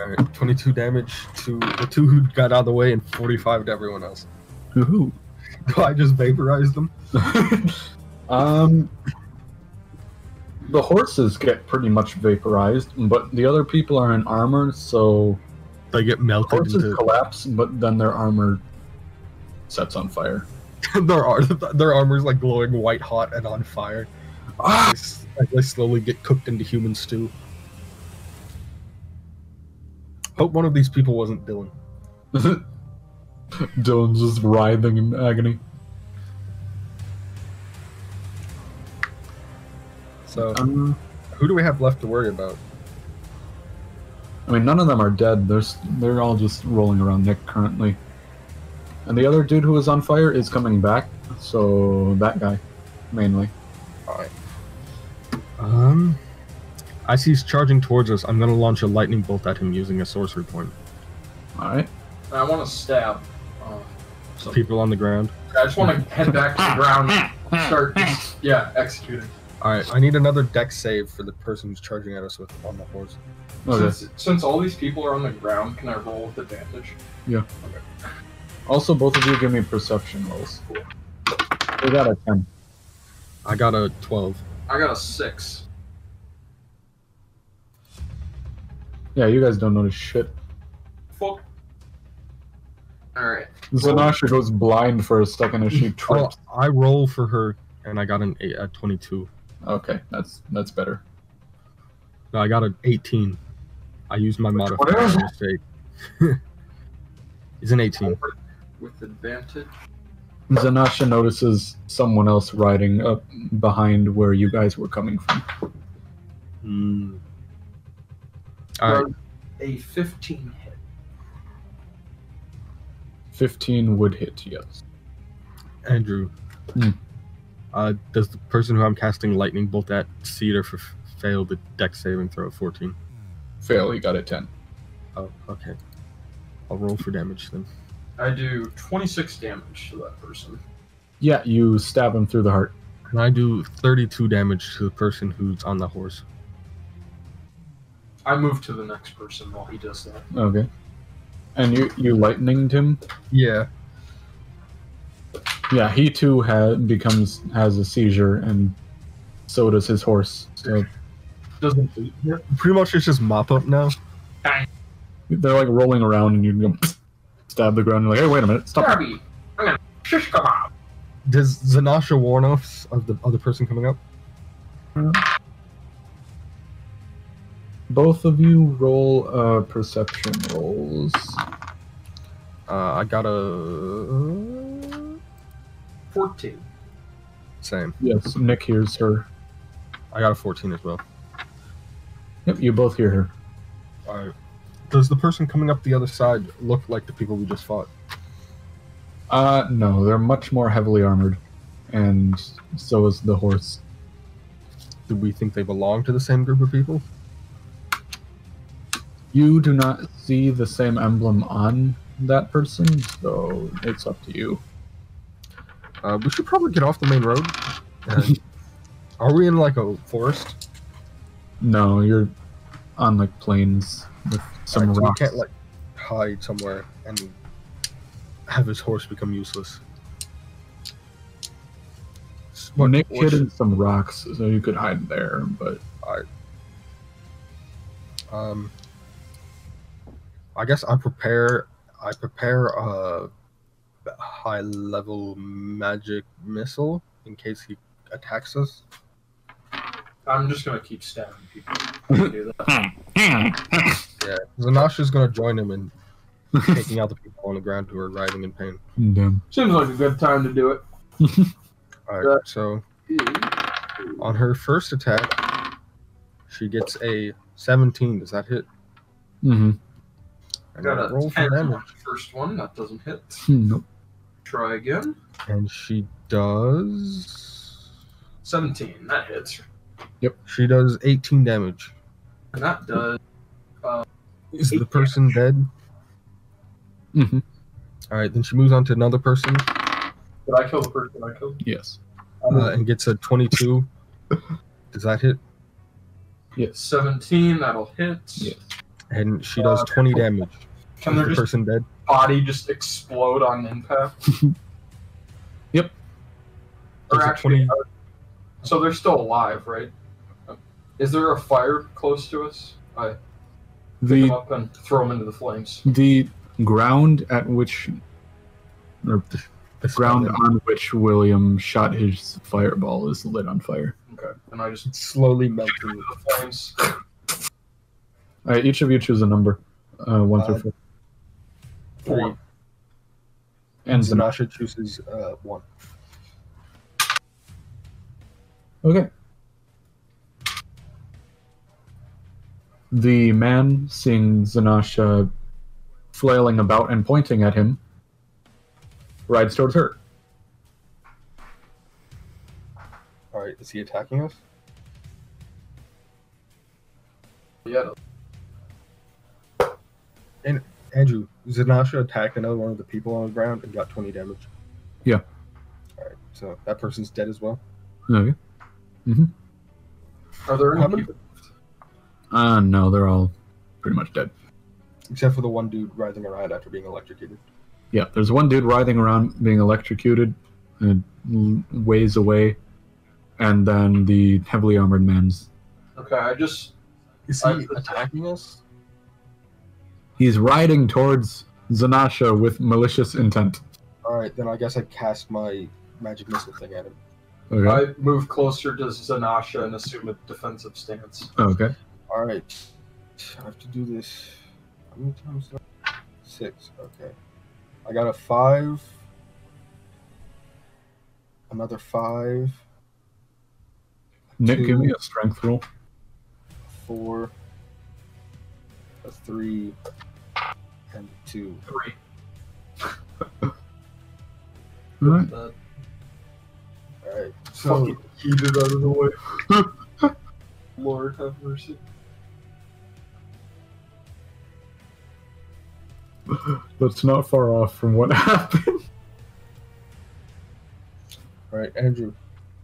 Speaker 3: All right, 22 damage to the two who got out of the way, and 45 to everyone else.
Speaker 1: Woohoo. (laughs)
Speaker 3: Do I just vaporize them? (laughs)
Speaker 1: um, the horses get pretty much vaporized, but the other people are in armor, so
Speaker 3: They get melted
Speaker 1: horses
Speaker 3: into
Speaker 1: collapse, but then their armor sets on fire. (laughs)
Speaker 3: their ar- their armor's like glowing white hot and on fire.
Speaker 1: Ah!
Speaker 3: They s- they slowly get cooked into human stew. Hope one of these people wasn't Dylan. (laughs)
Speaker 1: Dylan's just writhing in agony.
Speaker 3: So
Speaker 1: Um,
Speaker 3: who do we have left to worry about?
Speaker 1: I mean, none of them are dead. They're they're all just rolling around Nick currently. And the other dude who was on fire is coming back, so that guy, mainly. All right.
Speaker 3: Um, I see he's charging towards us. I'm gonna launch a lightning bolt at him using a sorcery point.
Speaker 1: All right.
Speaker 4: I want to stab. Uh, so
Speaker 3: People on the ground.
Speaker 4: I just want to head back to the ground. Start, yeah, executing.
Speaker 3: All right, I need another Dex save for the person who's charging at us with on the horse.
Speaker 1: Okay.
Speaker 4: Since, since all these people are on the ground, can I roll with advantage? Yeah. Okay.
Speaker 1: Also, both of you give me perception rolls. We got a ten.
Speaker 3: I got a 12.
Speaker 4: I got a six.
Speaker 1: Yeah, you guys don't notice shit.
Speaker 4: Fuck. Alright.
Speaker 1: Zanasha goes blind for a second as she
Speaker 3: Oh,
Speaker 1: trips.
Speaker 3: I roll for her, and I got an eight, a 22.
Speaker 1: Okay, that's that's better.
Speaker 3: No, I got an 18. I used my
Speaker 4: Which
Speaker 3: modifier
Speaker 4: one is
Speaker 3: mistake. (laughs) it's an 18.
Speaker 4: With advantage.
Speaker 1: Zanasha notices someone else riding up behind where you guys were coming from.
Speaker 3: Mm. All right.
Speaker 4: A 15 hit.
Speaker 1: 15 would hit, yes.
Speaker 3: Andrew.
Speaker 1: Hmm.
Speaker 3: Uh, does the person who I'm casting lightning bolt at succeed or f- fail the dex saving throw of 14?
Speaker 1: Fail, he got a 10.
Speaker 3: Oh, okay. I'll roll for damage then.
Speaker 4: I do 26 damage to that person.
Speaker 1: Yeah, you stab him through the heart.
Speaker 3: And I do 32 damage to the person who's on the horse.
Speaker 4: I move to the next person while he does that.
Speaker 1: Okay. And you you lightninged him?
Speaker 3: Yeah.
Speaker 1: Yeah, he too ha- becomes has a seizure, and so does his horse. So
Speaker 4: Doesn't eight hit?
Speaker 3: Pretty much it's just mop up now.
Speaker 1: they're like rolling around, and you can go stab the ground. You're like, hey, wait a minute, stop!
Speaker 4: Gabby, I'm gonna shish kebab.
Speaker 3: Does Zanasha warn us of the other person coming up?
Speaker 1: Uh, Both of you roll uh, perception rolls.
Speaker 3: Uh, I got a
Speaker 4: 14.
Speaker 3: same.
Speaker 1: Yes, Nick hears her.
Speaker 3: I got a 14 as well.
Speaker 1: Yep, you both hear her.
Speaker 3: All right. Does the person coming up the other side look like the people we just fought?
Speaker 1: Uh, no, they're much more heavily armored, and so is the horse.
Speaker 3: Do we think they belong to the same group of people?
Speaker 1: You do not see the same emblem on that person, so it's up to you.
Speaker 3: Uh, we should probably get off the main road. (laughs) Are we in like a forest?
Speaker 1: No, you're on like plains with some
Speaker 3: Alright, so we can't like hide somewhere and have his horse become useless.
Speaker 1: Well, Nick
Speaker 3: what
Speaker 1: hid in some rocks, so you could hide there. But
Speaker 3: Um, I guess I prepare. I prepare a high level magic missile in case he attacks us.
Speaker 4: I'm just gonna keep stabbing people. (laughs) I.
Speaker 3: Yeah, Zanasha's gonna join him in taking out the people on the ground who are writhing in pain.
Speaker 1: damn.
Speaker 4: Seems like a good time to do it. (laughs)
Speaker 3: All right, so on her first attack, she gets a 17. Does that hit?
Speaker 1: Mm-hmm.
Speaker 3: And
Speaker 4: Got a
Speaker 3: roll for
Speaker 4: 10 on the first one. That doesn't hit.
Speaker 1: Nope.
Speaker 4: Try again.
Speaker 3: and she does.
Speaker 4: 17. That hits. Yep.
Speaker 3: She does 18 damage.
Speaker 4: And that does.
Speaker 3: Is the person dead?
Speaker 1: Mm-hmm.
Speaker 3: All right, then she moves on to another person
Speaker 4: Did I kill the person I killed?
Speaker 1: Yes.
Speaker 3: uh, and gets a 22. Does that hit?
Speaker 1: Yes.
Speaker 4: 17. That'll hit.
Speaker 1: Yeah.
Speaker 3: And she does 20 damage.
Speaker 4: Can
Speaker 3: Is
Speaker 4: their
Speaker 3: the
Speaker 4: just
Speaker 3: person dead?
Speaker 4: body just explode on impact? (laughs)
Speaker 1: Yep.
Speaker 4: Or actually,
Speaker 3: 20
Speaker 4: uh, so they're still alive, right? Is there a fire close to us? I pick them
Speaker 1: The
Speaker 4: up and throw them into the flames.
Speaker 1: the ground at which, or the
Speaker 3: The
Speaker 1: ground
Speaker 3: spell
Speaker 1: on which William shot his fireball is lit on fire.
Speaker 4: Okay. And I just
Speaker 3: It's slowly
Speaker 4: into
Speaker 3: melting.
Speaker 4: the flames. (laughs)
Speaker 1: All right, each of you choose a number, uh, one through
Speaker 3: Uh,
Speaker 1: four.
Speaker 3: Three.
Speaker 4: Four.
Speaker 1: And Zanasha.
Speaker 3: Zanasha chooses uh, one.
Speaker 1: Okay. The man, seeing Zanasha flailing about and pointing at him, rides towards her.
Speaker 3: All right, is he attacking us?
Speaker 4: Yeah.
Speaker 3: And Andrew, Zanasha attacked another one of the people on the ground and got 20 damage.
Speaker 1: Yeah.
Speaker 3: All right, so that person's dead as well.
Speaker 1: Okay.
Speaker 4: Are there any
Speaker 3: How many-
Speaker 1: Uh, no, they're all pretty much dead.
Speaker 3: Except for the one dude writhing around after being electrocuted.
Speaker 1: Yeah, there's one dude writhing around being electrocuted and l- ways away, and then the heavily armored man's.
Speaker 4: Okay, I just
Speaker 3: Is
Speaker 4: he
Speaker 3: he attacking us?
Speaker 1: He's riding towards Zanasha with malicious intent.
Speaker 3: All right, then I guess I cast my magic missile thing at him.
Speaker 1: Okay.
Speaker 4: I move closer to Zanasha and assume a defensive stance.
Speaker 1: Oh, okay.
Speaker 3: All right, I have to do this. How many times? did I- Six. Okay. I got a five. Another five.
Speaker 1: Nick,
Speaker 3: Two.
Speaker 1: give me a strength roll.
Speaker 3: Four. A three. And two.
Speaker 4: Three. (laughs)
Speaker 1: All right.
Speaker 4: Uh,
Speaker 3: All right. So
Speaker 4: fucking heated out of the way. (laughs) Lord have mercy. (laughs)
Speaker 1: That's not far off from what happened.
Speaker 3: All right, Andrew.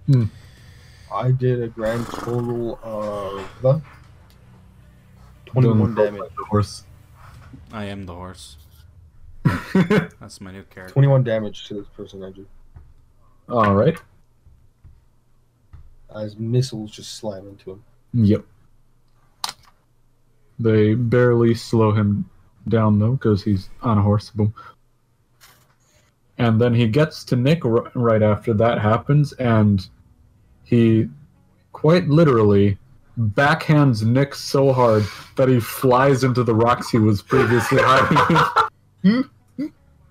Speaker 1: Hmm.
Speaker 3: I did a grand total of uh, 21
Speaker 1: Don't
Speaker 3: damage.
Speaker 1: like the horse.
Speaker 2: I am the horse. (laughs) That's my new character.
Speaker 3: 21 damage to this person, Andrew.
Speaker 1: All right.
Speaker 3: As missiles just slam into him.
Speaker 1: Yep. They barely slow him down though, because he's on a horse. Boom. And then he gets to Nick r- right after that happens, and he quite literally backhands Nick so hard that he flies into the rocks he was previously (laughs) hiding in.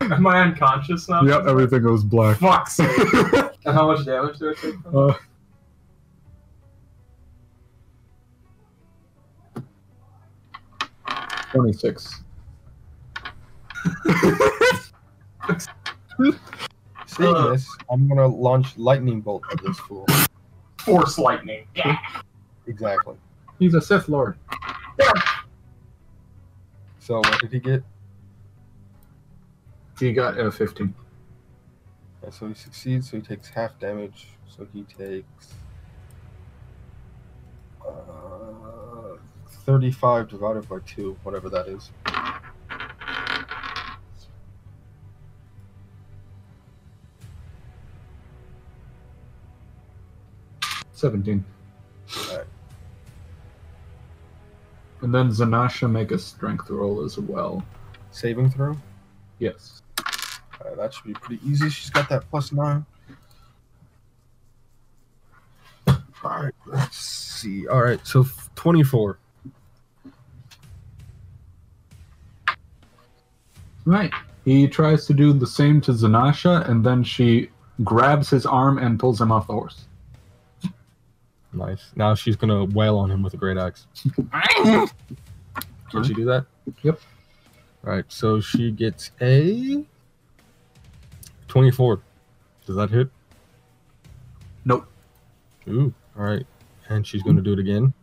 Speaker 4: Am I unconscious now?
Speaker 1: yep, everything goes black.
Speaker 4: Fuck (laughs) and how much damage do I take
Speaker 1: Uh, Twenty-six. (laughs)
Speaker 3: Seeing
Speaker 4: Uh.
Speaker 3: this, I'm gonna launch lightning bolt at this fool.
Speaker 4: Force lightning. Yeah.
Speaker 3: Exactly.
Speaker 1: He's a Sith Lord.
Speaker 3: So what did he get?
Speaker 1: He got a fifteen.
Speaker 3: Yeah, so he succeeds, so he takes half damage. So he takes uh, 35 divided by 2, whatever that is.
Speaker 1: Seventeen. And then Zanasha make a strength roll as well.
Speaker 3: Saving throw.
Speaker 1: Yes.
Speaker 3: Uh, that should be pretty easy. She's got that plus 9. Alright, let's see. Alright, so 24.
Speaker 1: Right. He tries to do the same to Zanasha, and then she grabs his arm and pulls him off the horse.
Speaker 3: Nice. Now she's gonna wail on him with a great axe. (laughs) Can she do that?
Speaker 1: Yep.
Speaker 3: Alright, so she gets a 24. Does that hit?
Speaker 1: Nope.
Speaker 3: Ooh, alright. And she's gonna do it again.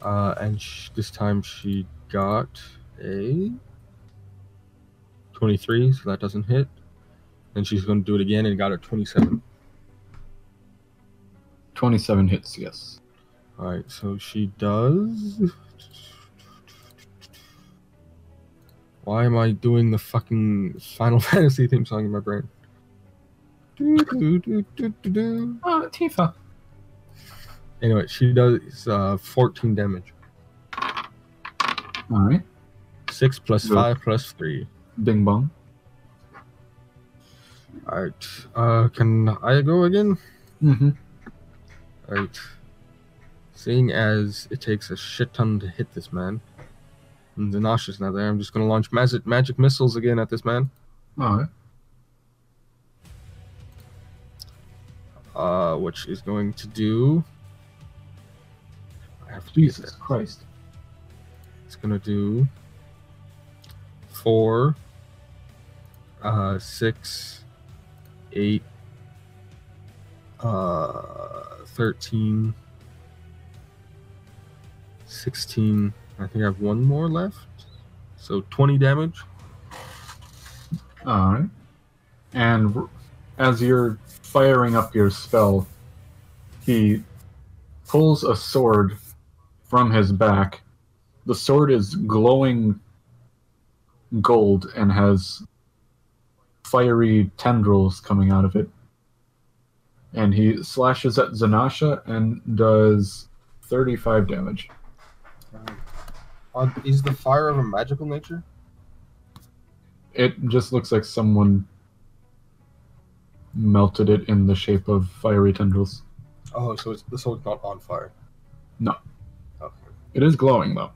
Speaker 3: Uh, and sh- this time she got a 23, so that doesn't hit. And she's gonna do it again and got a 27.
Speaker 1: 27 hits, yes.
Speaker 3: Alright, so she does. Why am I doing the fucking Final (laughs) Fantasy theme song in my brain? Do, do, do, do, do, do.
Speaker 1: Oh, Tifa.
Speaker 3: Anyway, she does uh, 14 damage.
Speaker 1: All right.
Speaker 3: 6 plus
Speaker 1: Good.
Speaker 3: 5 plus 3.
Speaker 1: Bing bong.
Speaker 3: Alright, uh, can I go again?
Speaker 1: Mm-hmm.
Speaker 3: Alright. Seeing as it takes a shit ton to hit this man, and Zanasha's not there, I'm just gonna launch magic, magic missiles again at this man.
Speaker 1: All right.
Speaker 3: uh, which is going to do. I have to
Speaker 1: Jesus. Christ.
Speaker 3: It's going to do four, uh, six, eight, uh, 13, 16. I think I have one more left. So 20 damage.
Speaker 1: All right. And as you're firing up your spell, he pulls a sword from his back. The sword is glowing gold and has fiery tendrils coming out of it. And he slashes at Zanasha and does 35 damage.
Speaker 3: Uh, is the fire of a magical nature?
Speaker 1: It just looks like someone melted it in the shape of fiery tendrils.
Speaker 3: Oh, so it's the sword's not on fire.
Speaker 1: No.
Speaker 3: Okay.
Speaker 1: It is glowing though.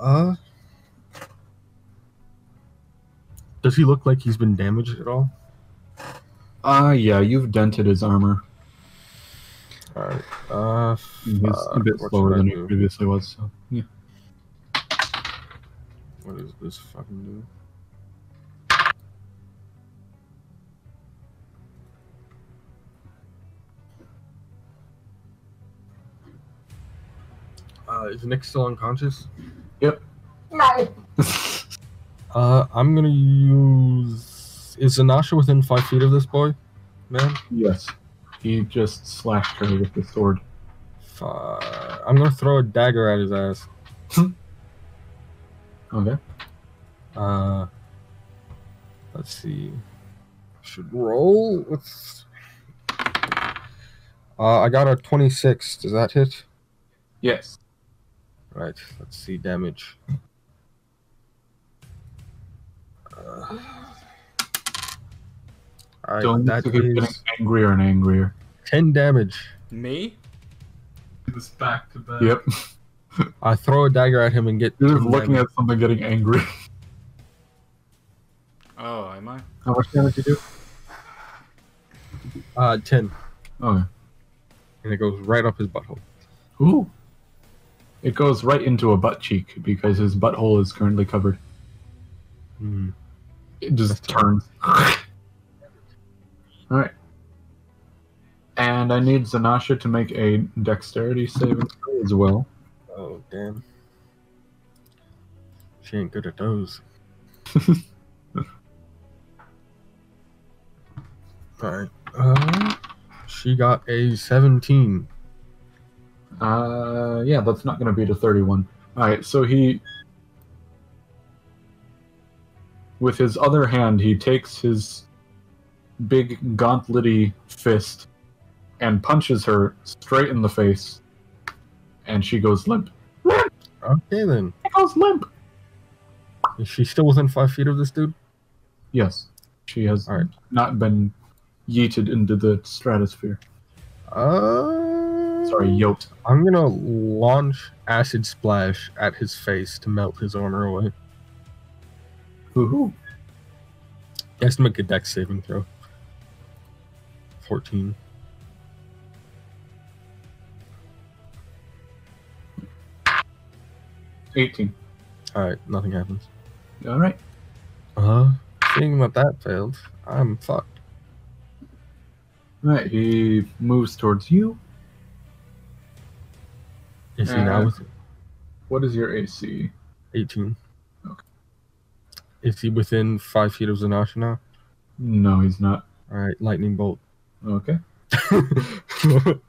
Speaker 3: Uh. Does he look like he's been damaged at all?
Speaker 1: Ah, yeah, you've dented his armor.
Speaker 3: Alright. Uh.
Speaker 1: He's a bit slower than he previously was. So yeah.
Speaker 3: What does this fucking do? Uh, is Nick still unconscious? Yep.
Speaker 4: No. (laughs)
Speaker 3: Uh, I'm gonna use. Is Zanasha within five feet of this boy? Man?
Speaker 1: yes. He just slashed her with the sword.
Speaker 3: Fuck. I'm gonna throw a dagger at his ass. (laughs)
Speaker 1: Okay.
Speaker 3: Uh, let's see. Should roll with. Uh, I got a 26. Does that hit?
Speaker 1: Yes.
Speaker 3: Right. Let's see damage. Uh, all
Speaker 1: Don't
Speaker 3: right. That
Speaker 1: keep getting angrier and angrier.
Speaker 3: 10 damage.
Speaker 2: Me?
Speaker 4: This back to back.
Speaker 1: Yep. (laughs)
Speaker 3: I throw a dagger at him and get.
Speaker 1: You're just looking
Speaker 3: damage.
Speaker 1: at something getting angry. (laughs)
Speaker 2: Oh, am I?
Speaker 1: How much damage you do?
Speaker 3: Uh, 10.
Speaker 1: Okay.
Speaker 3: And it goes right up his butthole.
Speaker 1: Ooh. It goes right into a butt cheek because his butthole is currently covered.
Speaker 3: Hmm.
Speaker 1: It just
Speaker 3: That's
Speaker 1: turns. (laughs) Alright. And I need Zanasha to make a dexterity saving throw as well.
Speaker 3: Oh, damn. She ain't good at those. (laughs) Alright. Uh, she got a 17.
Speaker 1: Uh, yeah, that's not going to beat a 31. Alright, so he. With his other hand, he takes his big gauntlety fist and punches her straight in the face. And she goes limp.
Speaker 3: Okay, then.
Speaker 1: She goes limp!
Speaker 3: Is she still within 5 feet of this dude?
Speaker 1: Yes, she has
Speaker 3: Alright.
Speaker 1: not been yeeted into the stratosphere.
Speaker 3: Uh.
Speaker 1: Sorry, yoked.
Speaker 3: I'm gonna launch Acid Splash at his face to melt his armor away.
Speaker 1: Woohoo.
Speaker 3: He has to make a dex saving throw. 14.
Speaker 1: Eighteen.
Speaker 3: Alright, nothing happens.
Speaker 1: All right.
Speaker 3: Uh, huh. seeing that that failed, I'm fucked.
Speaker 1: All right. He moves towards you.
Speaker 3: Is he now
Speaker 1: Uh,
Speaker 3: with
Speaker 1: What is your AC?
Speaker 3: 18? Is he within 5 feet of Zanasha now?
Speaker 1: No, he's not.
Speaker 3: Alright, Lightning Bolt.
Speaker 1: Okay. (laughs)
Speaker 3: Gonna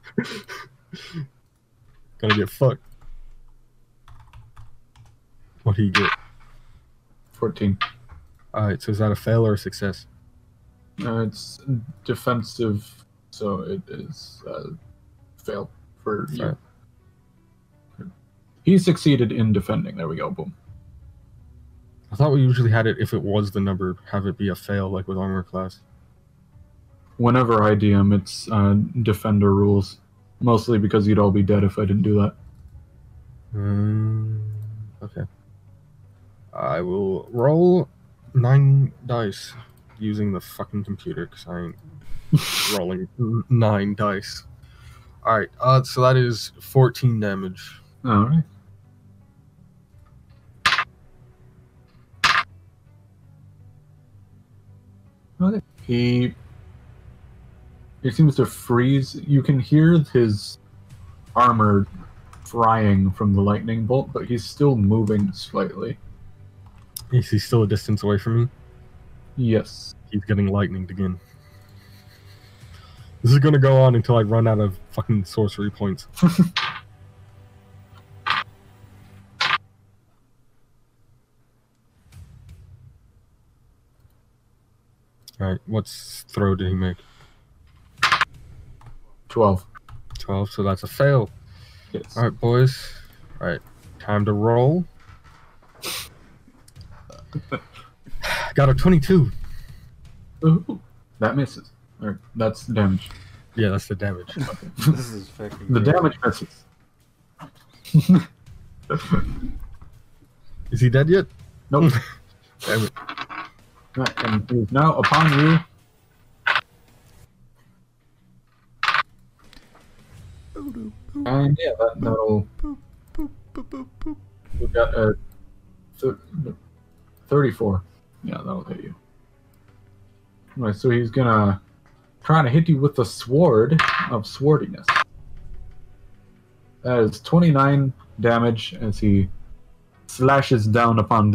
Speaker 3: get fucked. What do you get?
Speaker 1: Fourteen.
Speaker 3: Alright, so is that a fail or a success?
Speaker 1: Uh, it's defensive, so it is uh, fail for you.
Speaker 3: Alright.
Speaker 1: He succeeded in defending. There we go. Boom.
Speaker 3: I thought we usually had it if it was the number, have it be a fail like with armor class.
Speaker 1: Whenever I DM, it's uh, defender rules. Mostly because you'd all be dead if I didn't do that.
Speaker 3: Um, okay. I will roll nine dice using the fucking computer because I ain't (laughs) rolling nine dice. Alright, uh, so that is 14 damage.
Speaker 1: All right. Okay. He he seems to freeze. You can hear his armor frying from the lightning bolt, but he's still moving slightly.
Speaker 3: Is he still a distance away from me?
Speaker 1: Yes.
Speaker 3: He's getting lightninged again. This is gonna go on until I run out of fucking sorcery points. (laughs) Alright, what's throw did he make?
Speaker 1: Twelve.
Speaker 3: 12, so that's a fail.
Speaker 1: Yes.
Speaker 3: Alright, boys. Alright, time to roll. (sighs) Got a 22.
Speaker 1: Ooh, that misses. Or that's the damage.
Speaker 3: Yeah, that's the damage. (laughs)
Speaker 2: This is fucking.
Speaker 1: The
Speaker 2: great.
Speaker 1: damage misses. (laughs)
Speaker 3: Is he dead yet?
Speaker 1: Nope. (laughs)
Speaker 3: Damn it.
Speaker 1: Right, and now upon you. And yeah, that, that'll. We've got a thir- 34. Yeah, that'll hit you. Right, so he's gonna try to hit you with the sword of swordiness. That is 29 damage as he slashes down upon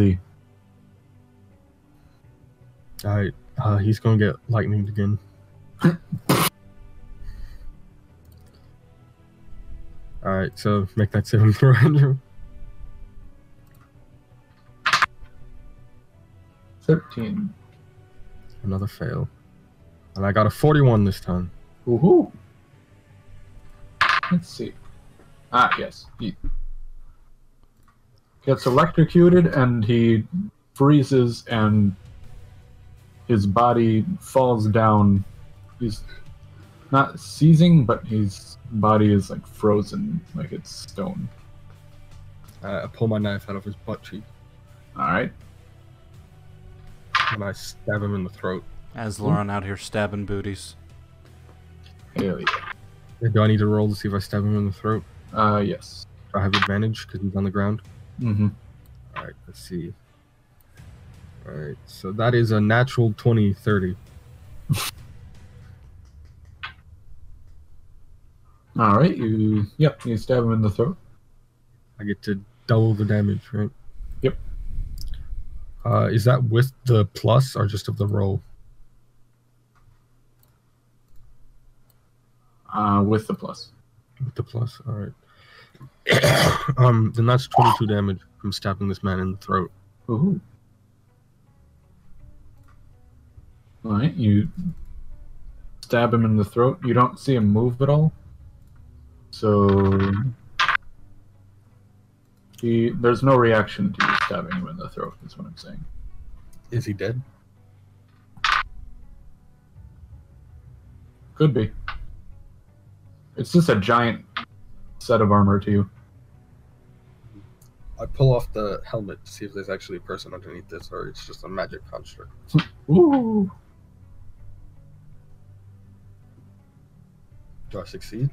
Speaker 1: thee.
Speaker 3: Alright, uh, he's gonna get lightninged again. Alright, so make that saving throw, Andrew.
Speaker 1: 13.
Speaker 3: Another fail. And I got a 41 this time.
Speaker 1: Woohoo! Let's see. Ah, yes. He gets electrocuted and he freezes and his body falls down. He's not seizing, but his body is like frozen, like it's stone.
Speaker 3: Uh, I pull my knife out of his butt cheek
Speaker 1: Alright.
Speaker 3: and I stab him in the throat.
Speaker 2: As Lauren out here stabbing booties.
Speaker 1: Hell yeah.
Speaker 3: Do I need to roll to see if I stab him in the throat?
Speaker 1: Uh, yes.
Speaker 3: Do I have advantage because he's on the ground?
Speaker 1: Mm-hmm.
Speaker 3: Alright, let's see. Alright, so that is a natural 20 30.
Speaker 1: Alright, you. Yep, you stab him in the throat.
Speaker 3: I get to double the damage, right?
Speaker 1: Yep.
Speaker 3: Uh, is that with the plus or just of the roll?
Speaker 1: Uh, with the plus.
Speaker 3: With the plus, alright. (coughs) um, then that's 22 damage from stabbing this man in the throat.
Speaker 1: Ooh. Alright, you stab him in the throat. You don't see him move at all. So he there's no reaction to you stabbing him in the throat, is what I'm saying.
Speaker 3: Is he dead?
Speaker 1: Could be. It's just a giant set of armor to you.
Speaker 3: I pull off the helmet to see if there's actually a person underneath this or it's just a magic construct. (laughs)
Speaker 1: Ooh.
Speaker 3: Do I succeed?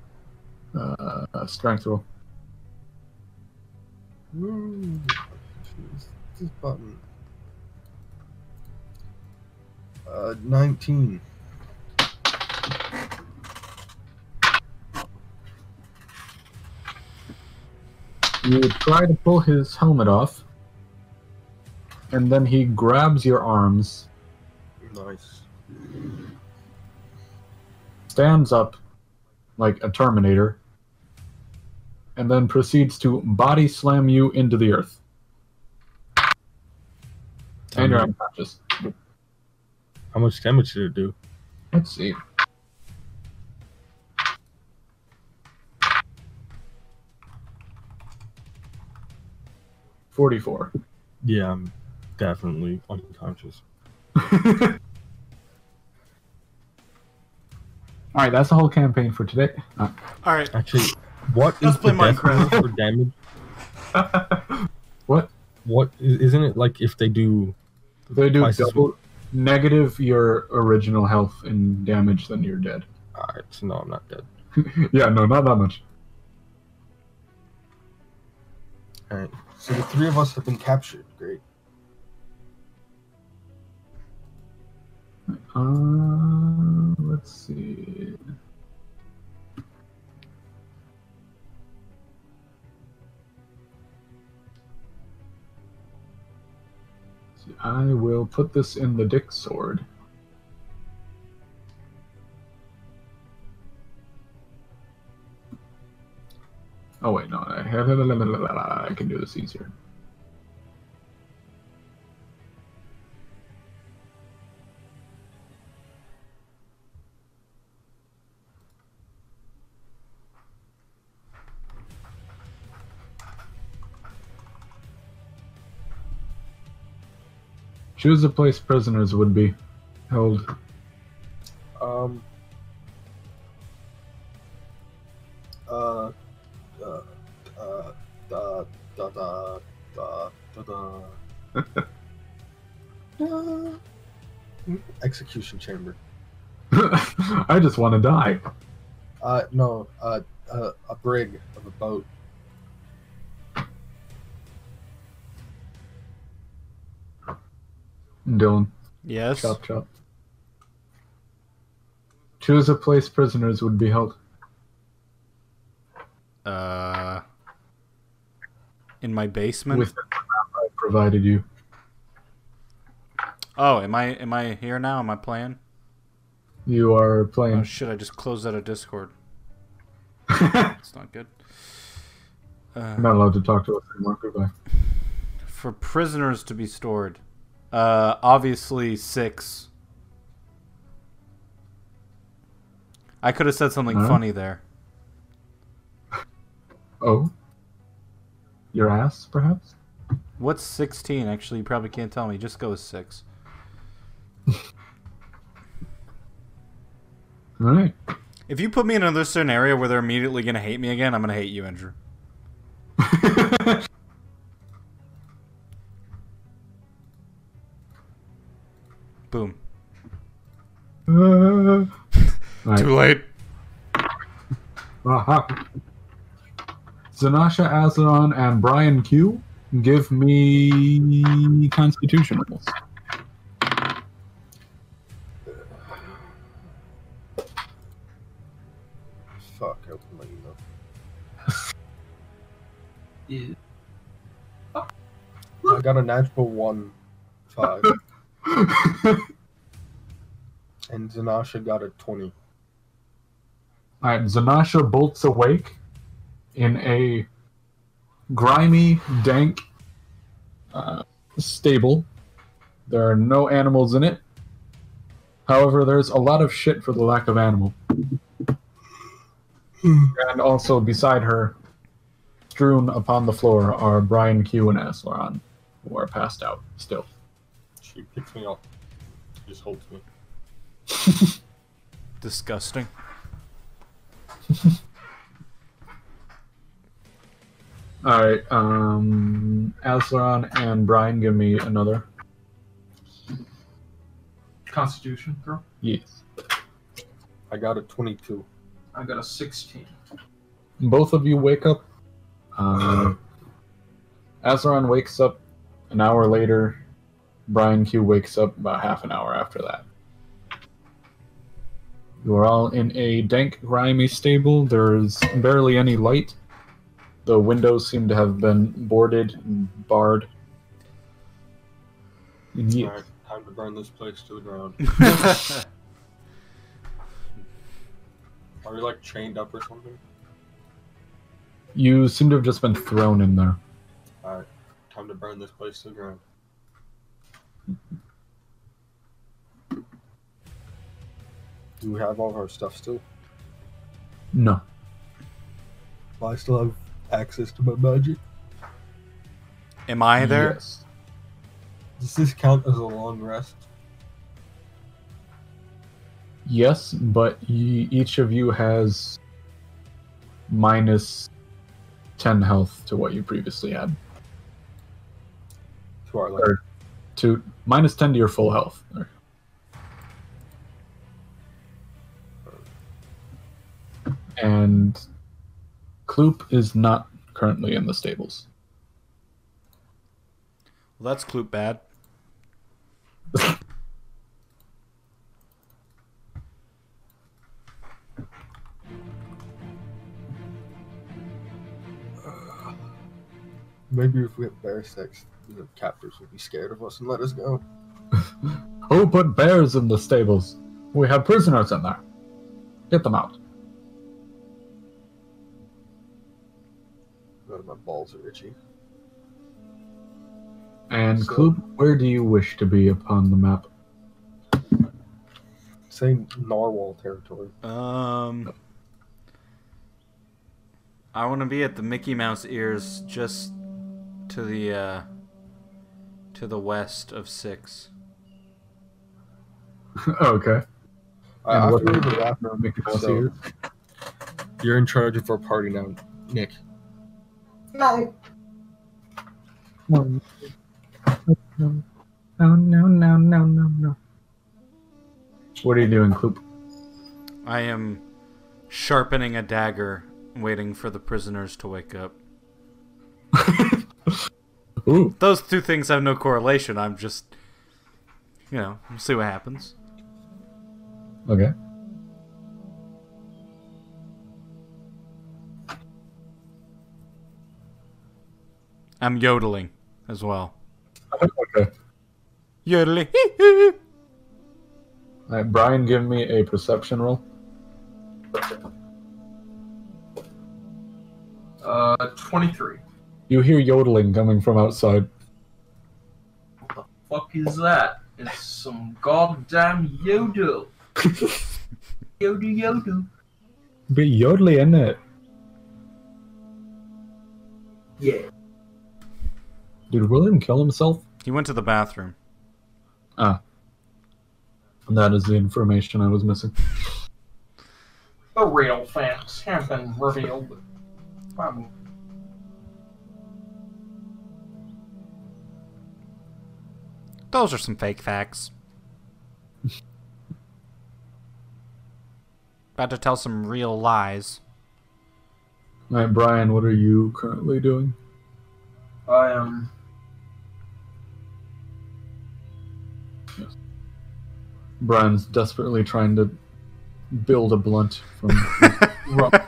Speaker 1: Uh, strength roll.
Speaker 3: Jeez, this button. Uh, 19.
Speaker 1: You try to pull his helmet off, and then he grabs your arms,
Speaker 3: Nice.
Speaker 1: stands up like a Terminator, and then proceeds to body slam you into the earth. And you're unconscious.
Speaker 3: How much damage did it do?
Speaker 1: Let's see. Forty-four.
Speaker 3: Yeah, I'm definitely unconscious. (laughs)
Speaker 1: All right, that's the whole campaign for today. Uh,
Speaker 2: All right.
Speaker 3: Actually, what
Speaker 2: Let's
Speaker 3: is
Speaker 2: play
Speaker 3: the death
Speaker 2: Minecraft.
Speaker 3: for damage? (laughs)
Speaker 1: what?
Speaker 3: What i- isn't it like if they do?
Speaker 1: They do double negative your original health and damage, then you're dead.
Speaker 3: Alright, so no, I'm not dead. (laughs)
Speaker 1: yeah, no, not that much.
Speaker 3: Alright, so the three of us have been captured. Great.
Speaker 1: Uh, let's see. See, I will put this in the dick sword. Oh wait, no, I, (laughs) I can do this easier. Choose a place prisoners would be held.
Speaker 3: Um. Uh. Uh. Uh. Da. Da. Da. Da. Da. Da. (laughs) da. Execution chamber.
Speaker 1: I just want to die.
Speaker 3: Uh. No. Uh. uh a brig of a boat.
Speaker 1: Dylan,
Speaker 2: Yes.
Speaker 1: chop chop. Choose a place prisoners would be held.
Speaker 2: Uh, in my basement.
Speaker 1: With the map I provided you.
Speaker 2: oh, am I am I here now? Am I playing?
Speaker 1: You are playing.
Speaker 2: Oh shit! I just closed out of Discord. (laughs) It's not good. Uh,
Speaker 1: I'm not allowed to talk to us anymore. Goodbye.
Speaker 2: for prisoners to be stored, uh, obviously six. I could have said something
Speaker 1: Huh?
Speaker 2: funny there.
Speaker 1: Oh? Your ass, perhaps?
Speaker 2: What's sixteen? Actually, you probably can't tell me. Just go with six. (laughs)
Speaker 1: Alright.
Speaker 2: If you put me in another scenario where they're immediately gonna hate me again, I'm gonna hate you, Andrew. (laughs) Boom. (laughs)
Speaker 1: Uh,
Speaker 2: Too late.
Speaker 1: Aha. Zanasha Azeron and Brian Q, give me Constitution rolls.
Speaker 3: Fuck. I opened my email. (laughs) yeah. I got a natural one. Five. (laughs) (laughs) and Zanasha got a twenty.
Speaker 1: Alright, Zanasha bolts awake in a grimy, dank uh, stable. There are no animals in it. However, there's a lot of shit for the lack of animal. and also beside her, strewn upon the floor, are Brian Q and Aslan, who are passed out still.
Speaker 3: She picks me up. Just holds me. (laughs)
Speaker 2: Disgusting. (laughs)
Speaker 1: Alright, um, Aslan and Brian, give me another.
Speaker 4: Constitution, girl.
Speaker 1: Yes.
Speaker 3: I got a twenty-two.
Speaker 4: I got a 16.
Speaker 1: both of you wake up. Uh, Azeron wakes up an hour later. Brian Q wakes up about half an hour after that. You are all in a dank, grimy stable. There's barely any light. The windows seem to have been boarded and barred. And ye-
Speaker 3: Alright, time to burn this place to the ground. (laughs) Are we like chained up or something?
Speaker 1: You seem to have just been thrown in there.
Speaker 3: Alright, time to burn this place to the ground. Do we have all of our stuff still?
Speaker 1: No.
Speaker 3: Well, I still have access to my magic.
Speaker 2: Am I there?
Speaker 1: Yes.
Speaker 3: Does this count as a long rest?
Speaker 1: Yes, but ye, each of you has minus 10 health to what you previously had.
Speaker 3: To our like,
Speaker 1: Or to minus 10 to your full health. And Kloop is not currently in the stables.
Speaker 2: Well, that's Kloop bad.
Speaker 3: maybe if we have bear sex, the captors will be scared of us and let us go. (laughs)
Speaker 1: Who put bears in the stables? We have prisoners in there. Get them out.
Speaker 3: Uh, My balls are itchy.
Speaker 1: And
Speaker 3: So-
Speaker 1: Kloop, where do you wish to be upon the map?
Speaker 3: Say narwhal territory.
Speaker 2: Um, I want to be at the Mickey Mouse ears, just to the uh, to the west of six. (laughs)
Speaker 1: Oh, okay.
Speaker 3: I, I have to go to the bathroom.
Speaker 1: Make it
Speaker 3: So-
Speaker 1: here.
Speaker 3: You're in charge of our party now, Nick.
Speaker 4: No.
Speaker 1: No, no, no, no, no, no, no. What are you doing, Kloop?
Speaker 2: I am sharpening a dagger, waiting for the prisoners to wake up. (laughs)
Speaker 1: Ooh.
Speaker 2: Those two things have no correlation. I'm just, you know, we'll see what happens.
Speaker 1: Okay.
Speaker 2: I'm yodeling as well.
Speaker 1: Okay.
Speaker 2: Yodeling. (laughs)
Speaker 1: All right, Brian, give me a perception roll.
Speaker 4: Uh, 23.
Speaker 1: You hear yodeling coming from outside.
Speaker 4: What the fuck is that? It's some goddamn yodel. (laughs) Yodel yodel.
Speaker 1: Be yodeling, isn't it?
Speaker 4: Yeah.
Speaker 1: Did William kill himself?
Speaker 2: he went to the bathroom.
Speaker 1: Ah. That is the information I was missing.
Speaker 4: The real facts have been revealed. Um,
Speaker 2: Those are some fake facts. About to tell some real lies.
Speaker 1: All right, Brian, what are you currently doing?
Speaker 4: I am.
Speaker 1: Brian's desperately trying to build a blunt from. (laughs)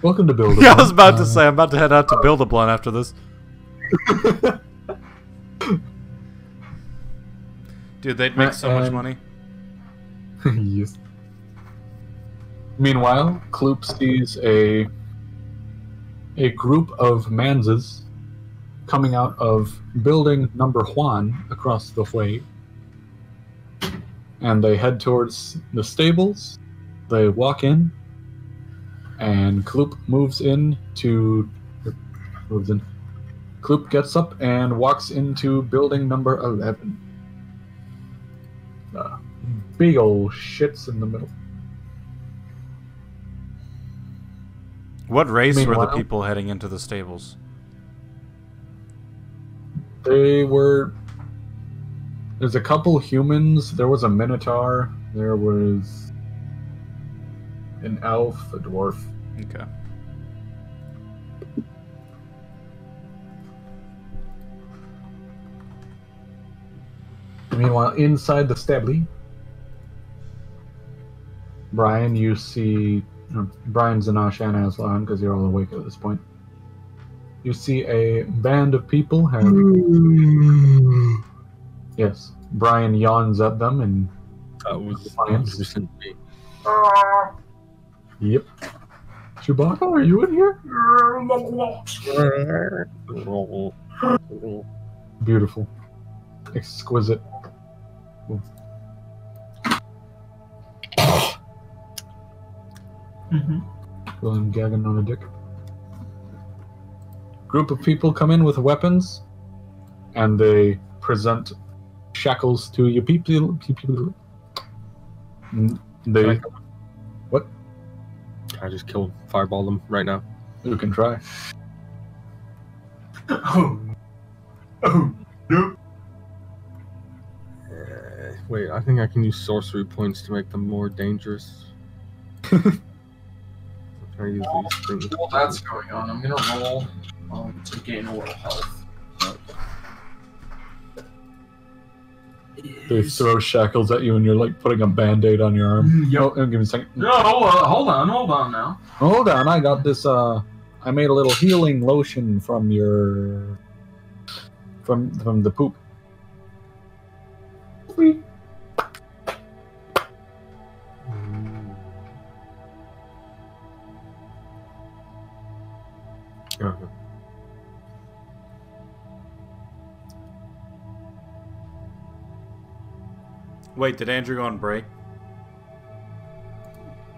Speaker 1: Welcome to Build a (laughs)
Speaker 2: yeah, I was about to
Speaker 1: Uh,
Speaker 2: say, I'm about to head out to build a blunt after this. (laughs) Dude, they'd make so much
Speaker 1: Um,
Speaker 2: money. (laughs)
Speaker 1: yes. Meanwhile, Kloop sees a a group of manses coming out of building number one across the way. And they head towards the stables. They walk in, and Kloop moves in to moves in. Kloop gets up and walks into building number eleven. Big old shits in the middle.
Speaker 2: What race were the people heading into the stables?
Speaker 1: They were. There's a couple humans. There was a minotaur. There was an elf, a dwarf.
Speaker 2: Okay.
Speaker 1: Meanwhile, inside the stably, Brian, you see. uh, Brian's and Ashan as well, because you're all awake at this point. You see a band of people have. Yes. Brian yawns at them and.
Speaker 3: That was
Speaker 1: Defiance.
Speaker 3: 100% me.
Speaker 1: Yep. Chewbacca, are you in here? Beautiful. Exquisite. William gagging on a dick. Group of people come in with weapons, and they present shackles to you people. people. Mm, They what?
Speaker 3: I just kill fireball them right now?
Speaker 1: You can try.
Speaker 4: Oh. Oh. No.
Speaker 3: Uh, wait, I think I can use sorcery points to make them more dangerous. (laughs) Can I use these things?
Speaker 4: While that's going on, I'm gonna roll um, to gain a little health.
Speaker 1: They throw shackles at you, and you're like putting a band-aid on your arm.
Speaker 4: Yo.
Speaker 1: Oh, give me a second.
Speaker 4: No, uh, hold on, hold on now.
Speaker 1: Hold on, I got this. Uh, I made a little healing lotion from your, from from the poop.
Speaker 3: Okay.
Speaker 2: Wait, did Andrew go on break?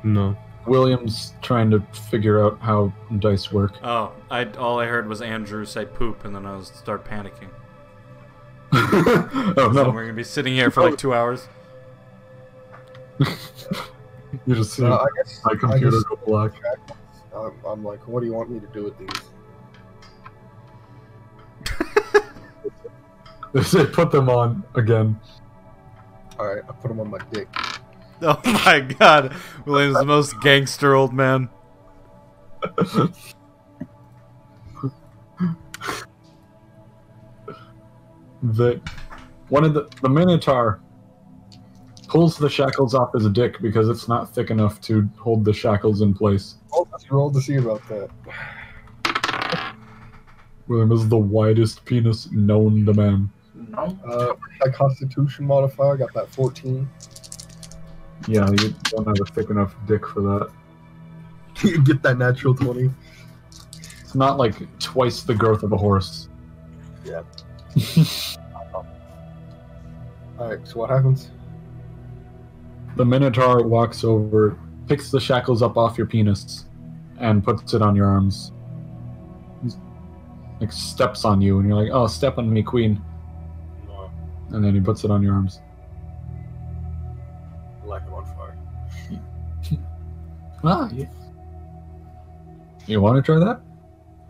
Speaker 3: No.
Speaker 1: William's trying to figure out how dice work.
Speaker 2: Oh, I all I heard was Andrew say poop, and then I was start panicking. (laughs)
Speaker 1: oh
Speaker 2: So
Speaker 1: no!
Speaker 2: we're gonna be sitting here for like two hours. (laughs)
Speaker 1: You just see
Speaker 3: Uh, I guess
Speaker 1: my
Speaker 3: I
Speaker 1: computer
Speaker 3: just-
Speaker 1: go black.
Speaker 3: I'm, I'm like, what do you want me to do with these? (laughs)
Speaker 1: They say put them on again.
Speaker 3: All right, I put them on my dick. (laughs)
Speaker 2: Oh my god, William's the most gangster old man.
Speaker 1: that one of the the Minotaur pulls the shackles off his dick because it's not thick enough to hold the shackles in place.
Speaker 3: Oh, let's roll to see about that.
Speaker 1: William is the widest penis known to man.
Speaker 4: No.
Speaker 3: Uh, my Constitution modifier got that 14.
Speaker 1: Yeah, you don't have a thick enough dick for that. (laughs)
Speaker 3: you get that natural 20.
Speaker 1: It's not like twice the girth of a horse.
Speaker 3: Yeah. (laughs) All right, so what happens?
Speaker 1: The Minotaur walks over, picks the shackles up off your penis, and puts it on your arms. He's- Like steps on you, and you're like, "Oh, step on me, queen!" And then he puts it on your arms.
Speaker 3: light them on fire.
Speaker 1: Ah, you, you want to try that?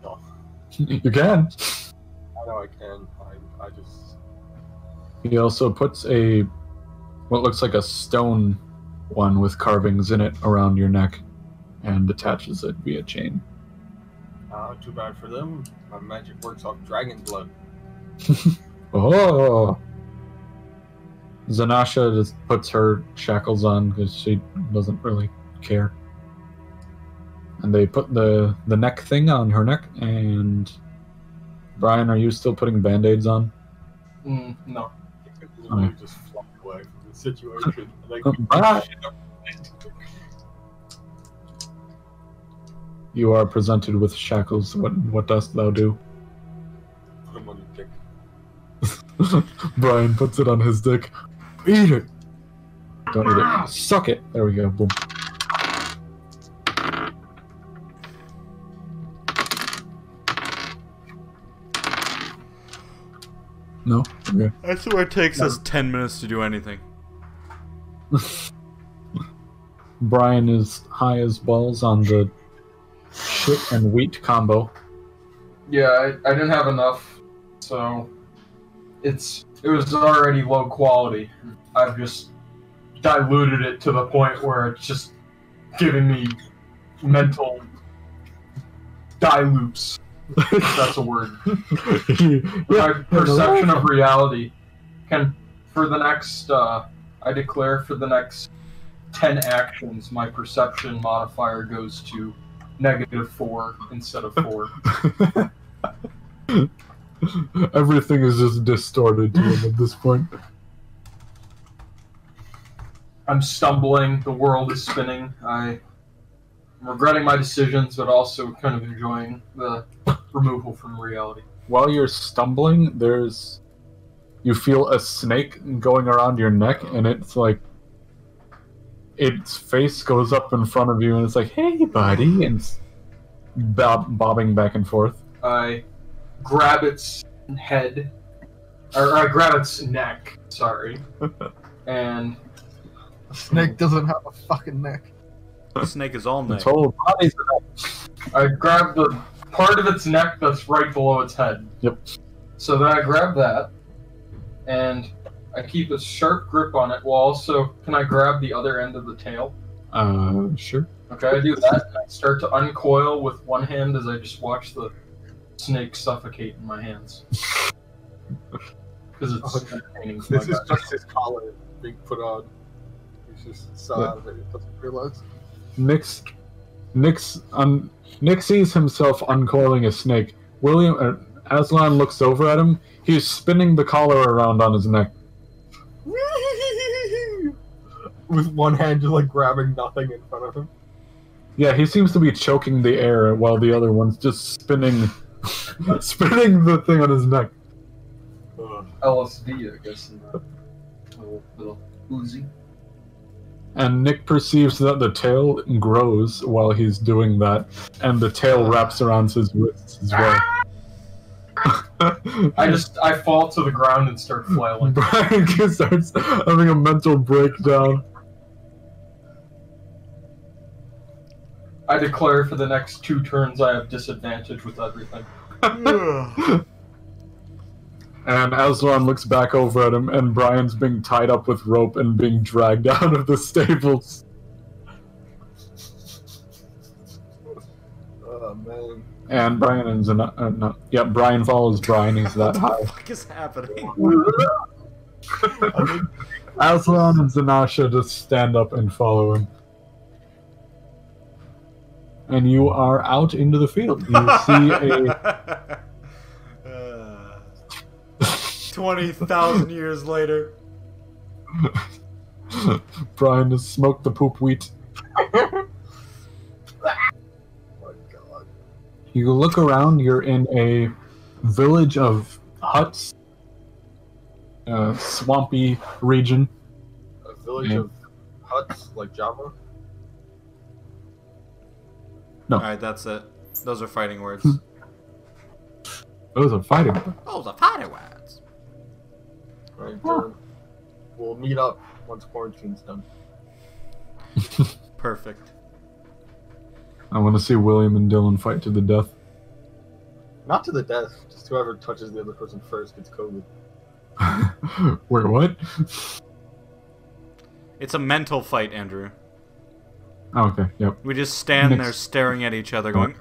Speaker 3: No. (laughs)
Speaker 1: you can.
Speaker 3: I know I can. I, I just.
Speaker 1: He also puts a what looks like a stone one with carvings in it around your neck, and attaches it via chain.
Speaker 3: Uh, too bad for them. My magic works off dragon blood. (laughs)
Speaker 1: Oh. Zanasha just puts her shackles on because she doesn't really care. And they put the the neck thing on her neck. And Brian, are you still putting band-aids on?
Speaker 4: Mm, no.
Speaker 3: Literally just fly away from the situation. (laughs) Like.
Speaker 1: You are presented with shackles. What what dost thou do?
Speaker 3: put them on your dick. (laughs)
Speaker 1: Brian puts it on his dick. Eat it. Don't eat it. Suck it. There we go. Boom. No. Okay.
Speaker 2: I swear it takes us ten minutes to do anything. (laughs)
Speaker 1: Brian is high as balls on the shit and wheat combo.
Speaker 4: Yeah, I, I didn't have enough, so it's it was already low quality. I've just diluted it to the point where it's just giving me mental dilutes. that's a word. (laughs) My perception of reality can, for the next, uh, I declare for the next 10 actions, my perception modifier goes to negative 4 instead of 4. (laughs) (laughs)
Speaker 1: Everything is just distorted to him at this point.
Speaker 4: I'm stumbling, the world is spinning. I, I'm regretting my decisions, but also kind of enjoying the removal from reality.
Speaker 1: While you're stumbling, there's you feel a snake going around your neck, and it's like its face goes up in front of you, and it's like, "Hey, buddy," and it's bob- bobbing back and forth.
Speaker 4: I grab its head, or I grab its neck, sorry, (laughs) and
Speaker 3: A snake doesn't have a fucking neck.
Speaker 2: The snake is all neck.
Speaker 1: Its whole body's
Speaker 4: I grab the part of its neck that's right below its head.
Speaker 1: Yep.
Speaker 4: So then I grab that, and I keep a sharp grip on it. While also, can I grab the other end of the tail?
Speaker 1: uh, sure.
Speaker 4: Okay, I do that, and I start to uncoil with one hand as I just watch the snake suffocate in my hands. (laughs) Because it's
Speaker 3: Okay.
Speaker 4: entertaining.
Speaker 3: This is just his collar being put on. He's just so out of it. He doesn't realize.
Speaker 1: Nyx, Nyx, un, Nyx sees himself uncoiling a snake. William, uh, Aslan looks over at him. He's spinning the collar around on his neck. (laughs)
Speaker 3: With one hand just like grabbing nothing in front of him.
Speaker 1: Yeah, he seems to be choking the air while the other one's just spinning, (laughs) spinning the thing on his neck.
Speaker 3: Uh,
Speaker 4: LSD, I guess, in little.
Speaker 1: And Nick perceives that the tail grows while he's doing that, and the tail uh. wraps around his wrists as well. (laughs)
Speaker 4: I just I fall to the ground and start flailing. (laughs)
Speaker 1: Brian starts having a mental breakdown.
Speaker 4: I declare for the next two turns I have disadvantage with everything. (laughs)
Speaker 1: And Aslan looks back over at him, and Brian's being tied up with rope and being dragged (laughs) out of the stables.
Speaker 3: Oh man.
Speaker 1: And Brian is an, uh, no, yeah, Brian follows Brian. He's that high.
Speaker 2: What is happening? (laughs)
Speaker 1: Aslan and Zanasha just stand up and follow him. And you are out into the field. You see (laughs) a
Speaker 2: Uh, Twenty thousand years later. (laughs)
Speaker 1: Brian has smoked the poop wheat.
Speaker 3: Oh.
Speaker 1: You look around, you're in a village of huts, a swampy region.
Speaker 3: A village
Speaker 1: Yeah.
Speaker 3: of huts like Java.
Speaker 1: No.
Speaker 2: All right, that's it. Those are fighting words. Hmm.
Speaker 1: Those are fighting.
Speaker 2: Those are fighting words.
Speaker 3: Right. we'll meet up once quarantine's done. (laughs)
Speaker 2: Perfect.
Speaker 1: I want to see William and Dylan fight to the death.
Speaker 3: Not to the death. Just whoever touches the other person first gets COVID. (laughs)
Speaker 1: Wait, what?
Speaker 2: It's a mental fight, Andrew.
Speaker 1: Oh, okay, yep.
Speaker 2: We just stand
Speaker 1: Next.
Speaker 2: there staring at each other, going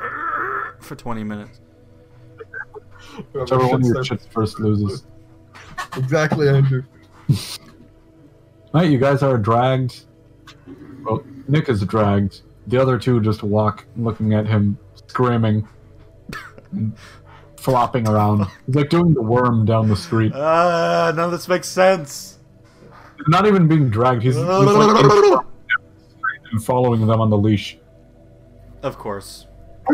Speaker 2: for twenty minutes.
Speaker 3: Whoever
Speaker 1: Whichever one
Speaker 3: shits
Speaker 1: your
Speaker 3: their-
Speaker 1: first loses.
Speaker 3: Exactly, Andrew.
Speaker 1: Alright, you guys are dragged. Well, Nick is dragged. The other two just walk, looking at him, screaming, and flopping around. He's like doing the worm down the street.
Speaker 2: Ah, none of this makes sense.
Speaker 1: Not even being dragged. He's, he's like and following them on the leash.
Speaker 2: Of course. (laughs)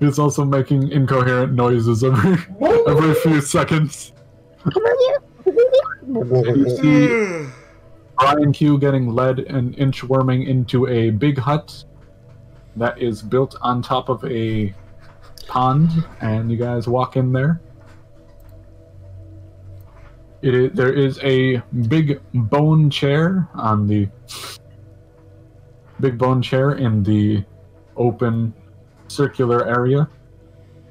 Speaker 1: it's also making incoherent noises every every few seconds. You (laughs) see Brian Q getting led and inchworming into a big hut that is built on top of a pond, and you guys walk in there. It is, there is a big bone chair on the big bone chair in the open circular area.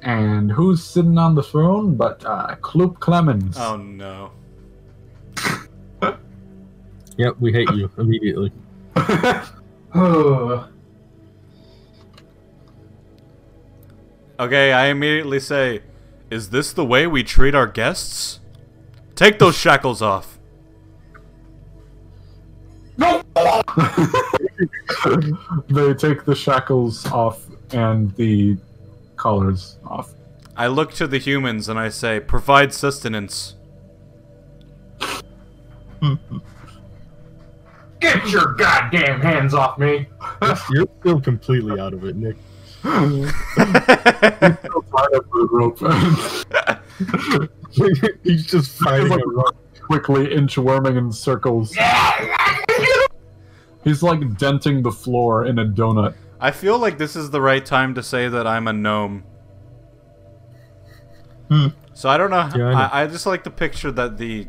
Speaker 1: And who's sitting on the throne but uh, Kloop Clemens?
Speaker 2: Oh no. (laughs)
Speaker 3: Yep, we hate you immediately. (sighs)
Speaker 2: Okay, I immediately say, "Is this the way we treat our guests? Take those shackles off." No! (laughs)
Speaker 1: they take the shackles off and the collars off.
Speaker 2: I look to the humans and I say, "Provide sustenance." (laughs)
Speaker 4: Get your goddamn hands off me!
Speaker 3: You're still completely out of it, Nick. (laughs)
Speaker 1: Still tied up with rope. (laughs)
Speaker 3: He's just fighting
Speaker 1: like-
Speaker 3: a
Speaker 1: quickly inchworming in circles. (laughs) He's like denting the floor in a donut.
Speaker 2: I feel like this is the right time to say that I'm a gnome.
Speaker 3: Hmm.
Speaker 2: So I don't know.
Speaker 3: Yeah, I know.
Speaker 2: I, I just like the picture that the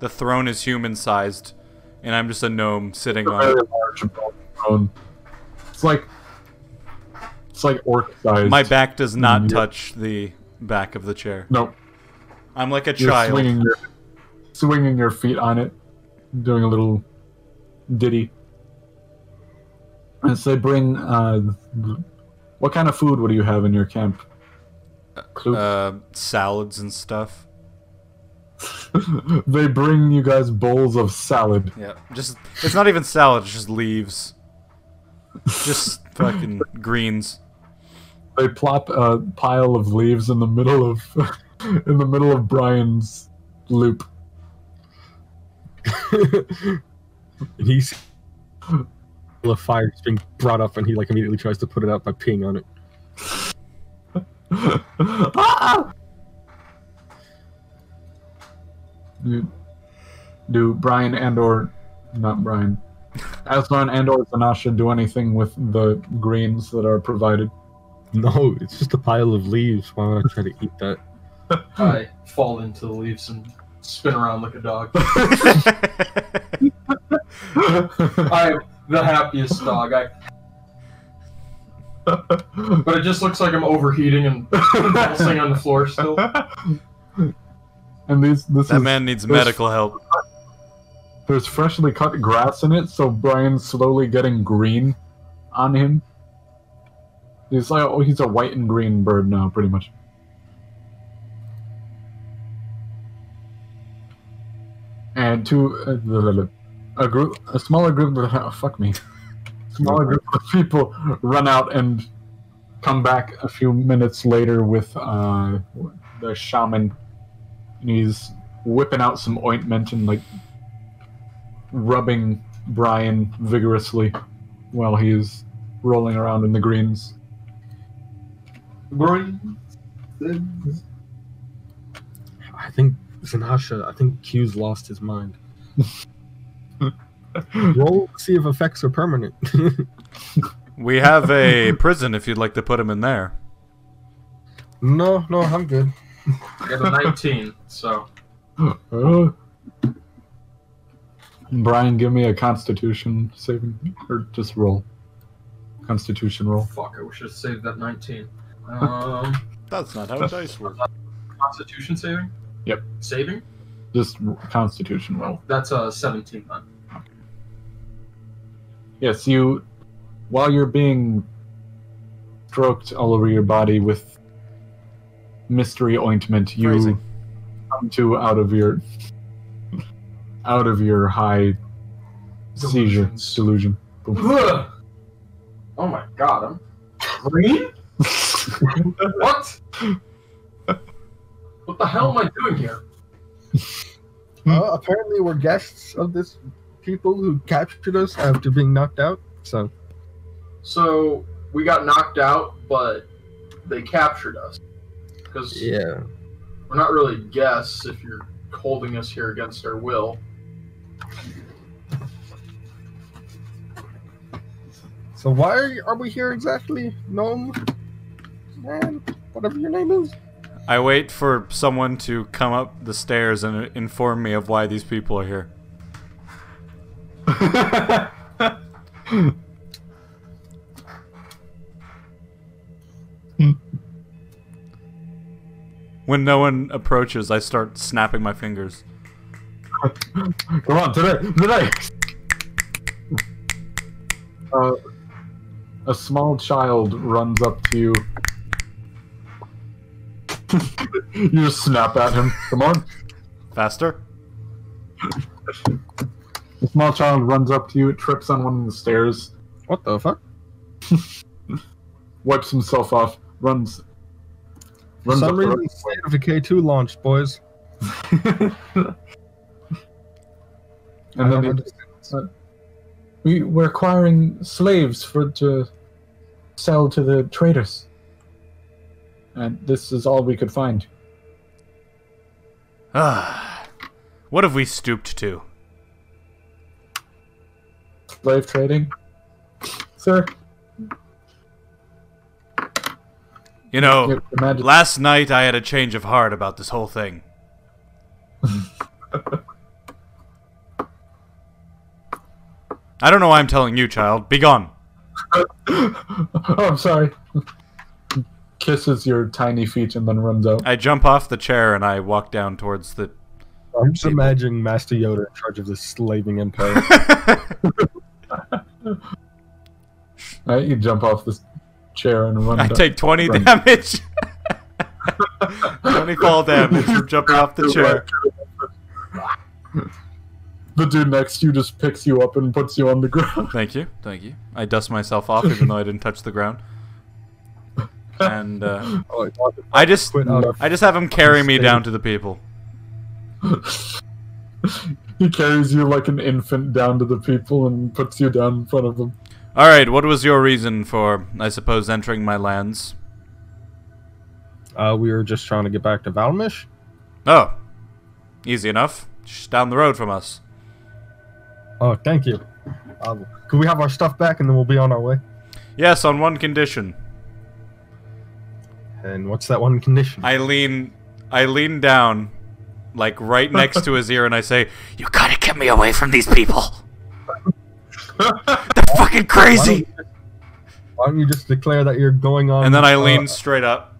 Speaker 2: the throne is human sized, and I'm just a gnome sitting
Speaker 1: A
Speaker 2: on
Speaker 1: very
Speaker 2: it.
Speaker 1: large throne. It's like it's like orc sized.
Speaker 2: My back does not
Speaker 1: Mm, yeah.
Speaker 2: touch the back of the chair.
Speaker 1: No,
Speaker 2: I'm like a
Speaker 1: you're
Speaker 2: child.
Speaker 1: swinging your swinging your feet on it, doing a little ditty. And so they bring. Uh, what kind of food would you have in your camp?
Speaker 2: Uh, salads and stuff. (laughs)
Speaker 1: they bring you guys bowls of salad.
Speaker 2: Yeah, just it's not even salad. It's just leaves. Just (laughs) fucking greens.
Speaker 1: They plop a pile of leaves in the middle of (laughs) in the middle of Brian's loop. (laughs)
Speaker 3: and he's the fire is being brought up, and he like immediately tries to put it out by peeing on it. (laughs)
Speaker 1: Ah! do, do Brian and or not Brian, Aslan and or Zanasha do anything with the greens that are provided?
Speaker 3: No, it's just a pile of leaves. Why would I try to eat that? Hmm.
Speaker 4: I fall into the leaves and spin around like a dog. (laughs) (laughs) I am the happiest dog. I, but it just looks like I'm overheating and convulsing on the floor still.
Speaker 1: and these this
Speaker 2: that
Speaker 1: is
Speaker 2: man needs medical help.
Speaker 1: there's freshly cut grass in it, so Brian's slowly getting green on him. He's like oh, he's a white and green bird now, pretty much. And to uh, a group, a smaller group of (laughs) oh, fuck me, smaller group of people run out and come back a few minutes later with uh, the shaman. And he's whipping out some ointment and like rubbing Brian vigorously while he's rolling around in the greens.
Speaker 4: Green.
Speaker 3: I think Zanasha, I think Q's lost his mind. (laughs) Roll to see if effects are permanent. (laughs)
Speaker 2: We have a prison if you'd like to put him in there.
Speaker 3: no, no, I'm good.
Speaker 4: I got a 19, so.
Speaker 1: Uh, (gasps) Brian, give me a Constitution saving, or just roll. Constitution roll.
Speaker 4: Fuck, I wish I saved that 19. (laughs) Um,
Speaker 2: That's not how dice work.
Speaker 4: Constitution saving?
Speaker 1: Yep.
Speaker 4: Saving?
Speaker 1: Just Constitution roll.
Speaker 4: That's a 17 then.
Speaker 1: Yes, you. While you're being stroked all over your body with mystery ointment, you
Speaker 2: Phrasing.
Speaker 1: come to out of your out of your high seizure delusion.
Speaker 4: Ugh. Oh my god, I'm green? (laughs) what? What the hell am I doing here? (laughs)
Speaker 3: Uh, apparently, we're guests of this people who captured us after being knocked out. So,
Speaker 4: So, we got knocked out, but they captured us. Because
Speaker 3: yeah.
Speaker 4: we're not really guests if you're holding us here against our will.
Speaker 3: So why are, are we here exactly, gnome? Man, whatever your name is.
Speaker 2: I wait for someone to come up the stairs and inform me of why these people are here. When no one approaches, I start snapping my fingers.
Speaker 1: Come on, today, today. Uh, a small child runs up to you. You just snap at him. Come on.
Speaker 2: Faster?
Speaker 1: The small child runs up to you, it trips on one of the stairs,
Speaker 3: What the fuck? (laughs)
Speaker 1: wipes himself off, runs.
Speaker 3: For
Speaker 1: runs
Speaker 3: some
Speaker 1: up the
Speaker 3: reason, State of Decay 2 launched, boys. (laughs)
Speaker 1: road.
Speaker 3: I
Speaker 1: and then
Speaker 3: don't understand.
Speaker 1: we, we're acquiring slaves for to sell to the traders. And this is all we could find.
Speaker 2: Ah. what have we stooped to?
Speaker 1: Slave trading? Sir?
Speaker 2: You know, last night I had a change of heart about this whole thing. (laughs) I don't know why I'm telling you, child. Be gone. (laughs)
Speaker 1: oh, I'm sorry. Kisses your tiny feet and then runs out.
Speaker 2: I jump off the chair and I walk down towards the.
Speaker 3: I'm just imagining Master Yoda in charge of this slaving empire. (laughs) (laughs)
Speaker 1: Right, you jump off this chair and run.
Speaker 2: I
Speaker 1: down.
Speaker 2: take 20
Speaker 1: Run.
Speaker 2: damage. (laughs) 20 fall damage from jumping off the chair.
Speaker 1: The dude next to you just picks you up and puts you on the ground.
Speaker 2: Thank you, thank you. I dust myself off even though I didn't touch the ground. And uh, (laughs)
Speaker 3: oh,
Speaker 2: I just,
Speaker 3: quit out of
Speaker 2: I just have him carry me down to the people. (laughs)
Speaker 1: he carries you like an infant down to the people and puts you down in front of them.
Speaker 2: All right, what was your reason for, I suppose, entering my lands?
Speaker 3: Uh, we were just trying to get back to Valmish.
Speaker 2: Oh, easy enough. Just down the road from us.
Speaker 3: Oh, thank you. Uh, could we have our stuff back and then we'll be on our way?
Speaker 2: Yes, on one condition.
Speaker 3: And what's that one condition?
Speaker 2: I lean, I lean down, like right next to his ear, and I say, "You gotta get me away from these people. (laughs) They're fucking
Speaker 3: Why
Speaker 2: crazy."
Speaker 3: don't, why don't you just declare that you're going on?
Speaker 2: And then I
Speaker 3: uh,
Speaker 2: lean straight up.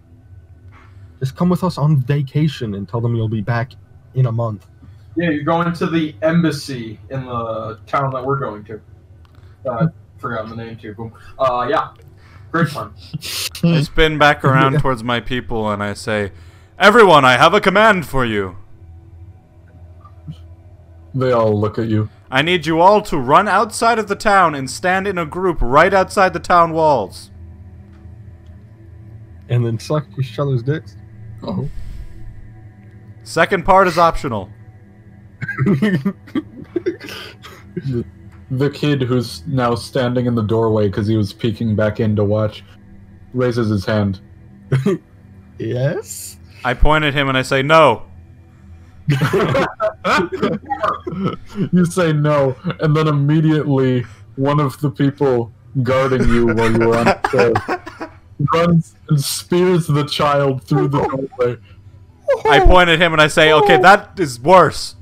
Speaker 3: Just come with us on vacation and tell them you'll be back in a month.
Speaker 4: Yeah, you're going to the embassy in the town that we're going to. Uh, forgot the name too. Boom. Uh, yeah. Great fun. Hmm.
Speaker 2: I spin back (laughs) around towards my people, and I say, "Everyone, I have a command for you.
Speaker 1: They all look at you.
Speaker 2: I need you all to run outside of the town and stand in a group right outside the town walls."
Speaker 3: And then suck each other's dicks.
Speaker 1: Oh.
Speaker 2: Second part is optional. (laughs) (laughs)
Speaker 1: The kid who's now standing in the doorway because he was peeking back in to watch raises his hand. (laughs)
Speaker 3: yes?
Speaker 2: I point at him and I say, "No." (laughs)
Speaker 1: you say no, and then immediately one of the people guarding you while you were on the runs and spears the child through the doorway.
Speaker 2: I point at him and I say, "Okay, that is worse.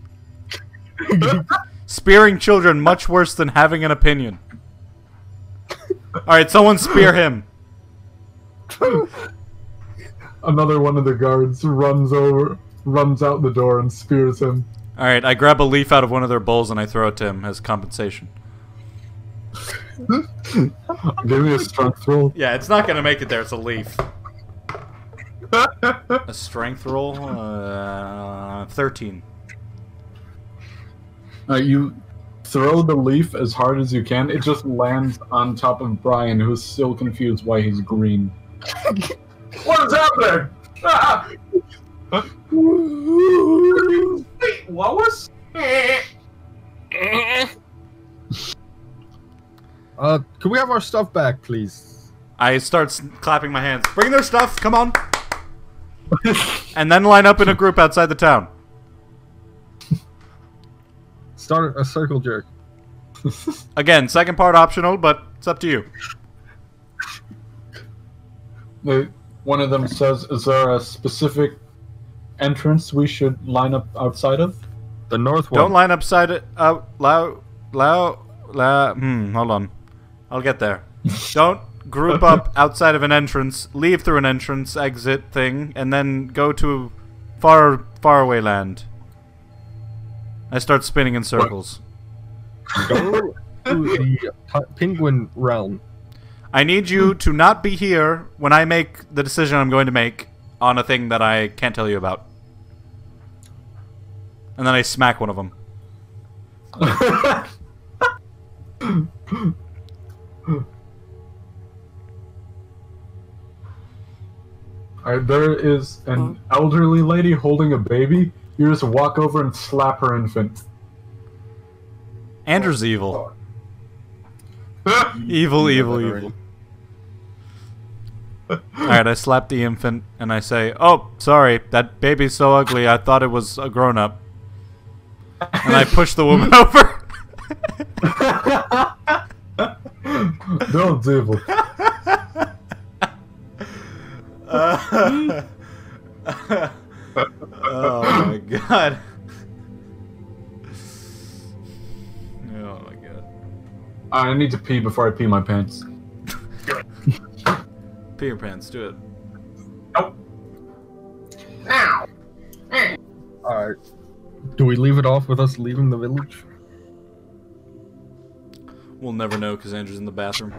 Speaker 2: (laughs) Spearing children much worse than having an opinion." All right, someone spear him. (laughs)
Speaker 1: Another one of the guards runs over, runs out the door, and spears him.
Speaker 2: All right, I grab a leaf out of one of their bowls and I throw it to him as compensation. (laughs)
Speaker 1: Give me a strength roll.
Speaker 2: Yeah, it's not gonna make it there. It's a leaf. A strength roll, uh, thirteen.
Speaker 1: Uh, you throw the leaf as hard as you can. It just lands on top of Brian, who's still confused why he's green. (laughs)
Speaker 4: What is happening? Ah! (laughs) Wait, Lois? (laughs)
Speaker 3: Uh, can we have our stuff back, please?
Speaker 2: I start s- clapping my hands. Bring their stuff. Come on. and then line up in a group outside the town.
Speaker 3: Start a circle jerk. (laughs)
Speaker 2: Again, second part optional, but it's up to you.
Speaker 1: They, one of them says, "Is there a specific entrance we should line up outside of?"
Speaker 3: The north one.
Speaker 2: Don't line up side it out loud loud loud hmm, hold on. I'll get there. (laughs) Don't group up outside of an entrance, leave through an entrance exit thing, and then go to far far away land. I start spinning in circles.
Speaker 3: Go to the penguin realm.
Speaker 2: I need you to not be here when I make the decision I'm going to make on a thing that I can't tell you about. And then I smack one of them. (laughs)
Speaker 1: Alright, there is an elderly lady holding a baby. You just walk over and slap her infant.
Speaker 2: Andrew's evil. (laughs) Evil, evil, evil. Alright, (laughs) I slap the infant and I say, Oh, sorry, that baby's so ugly, I thought it was a grown up. And I push the woman (laughs) over.
Speaker 1: no, it's evil.
Speaker 2: Oh my god. Oh my god.
Speaker 1: I need to pee before I pee my pants.
Speaker 2: Pee your pants, do it. Nope.
Speaker 4: Ow!
Speaker 3: Alright. Do we leave it off with us leaving the village?
Speaker 2: We'll never know because Andrew's in the bathroom.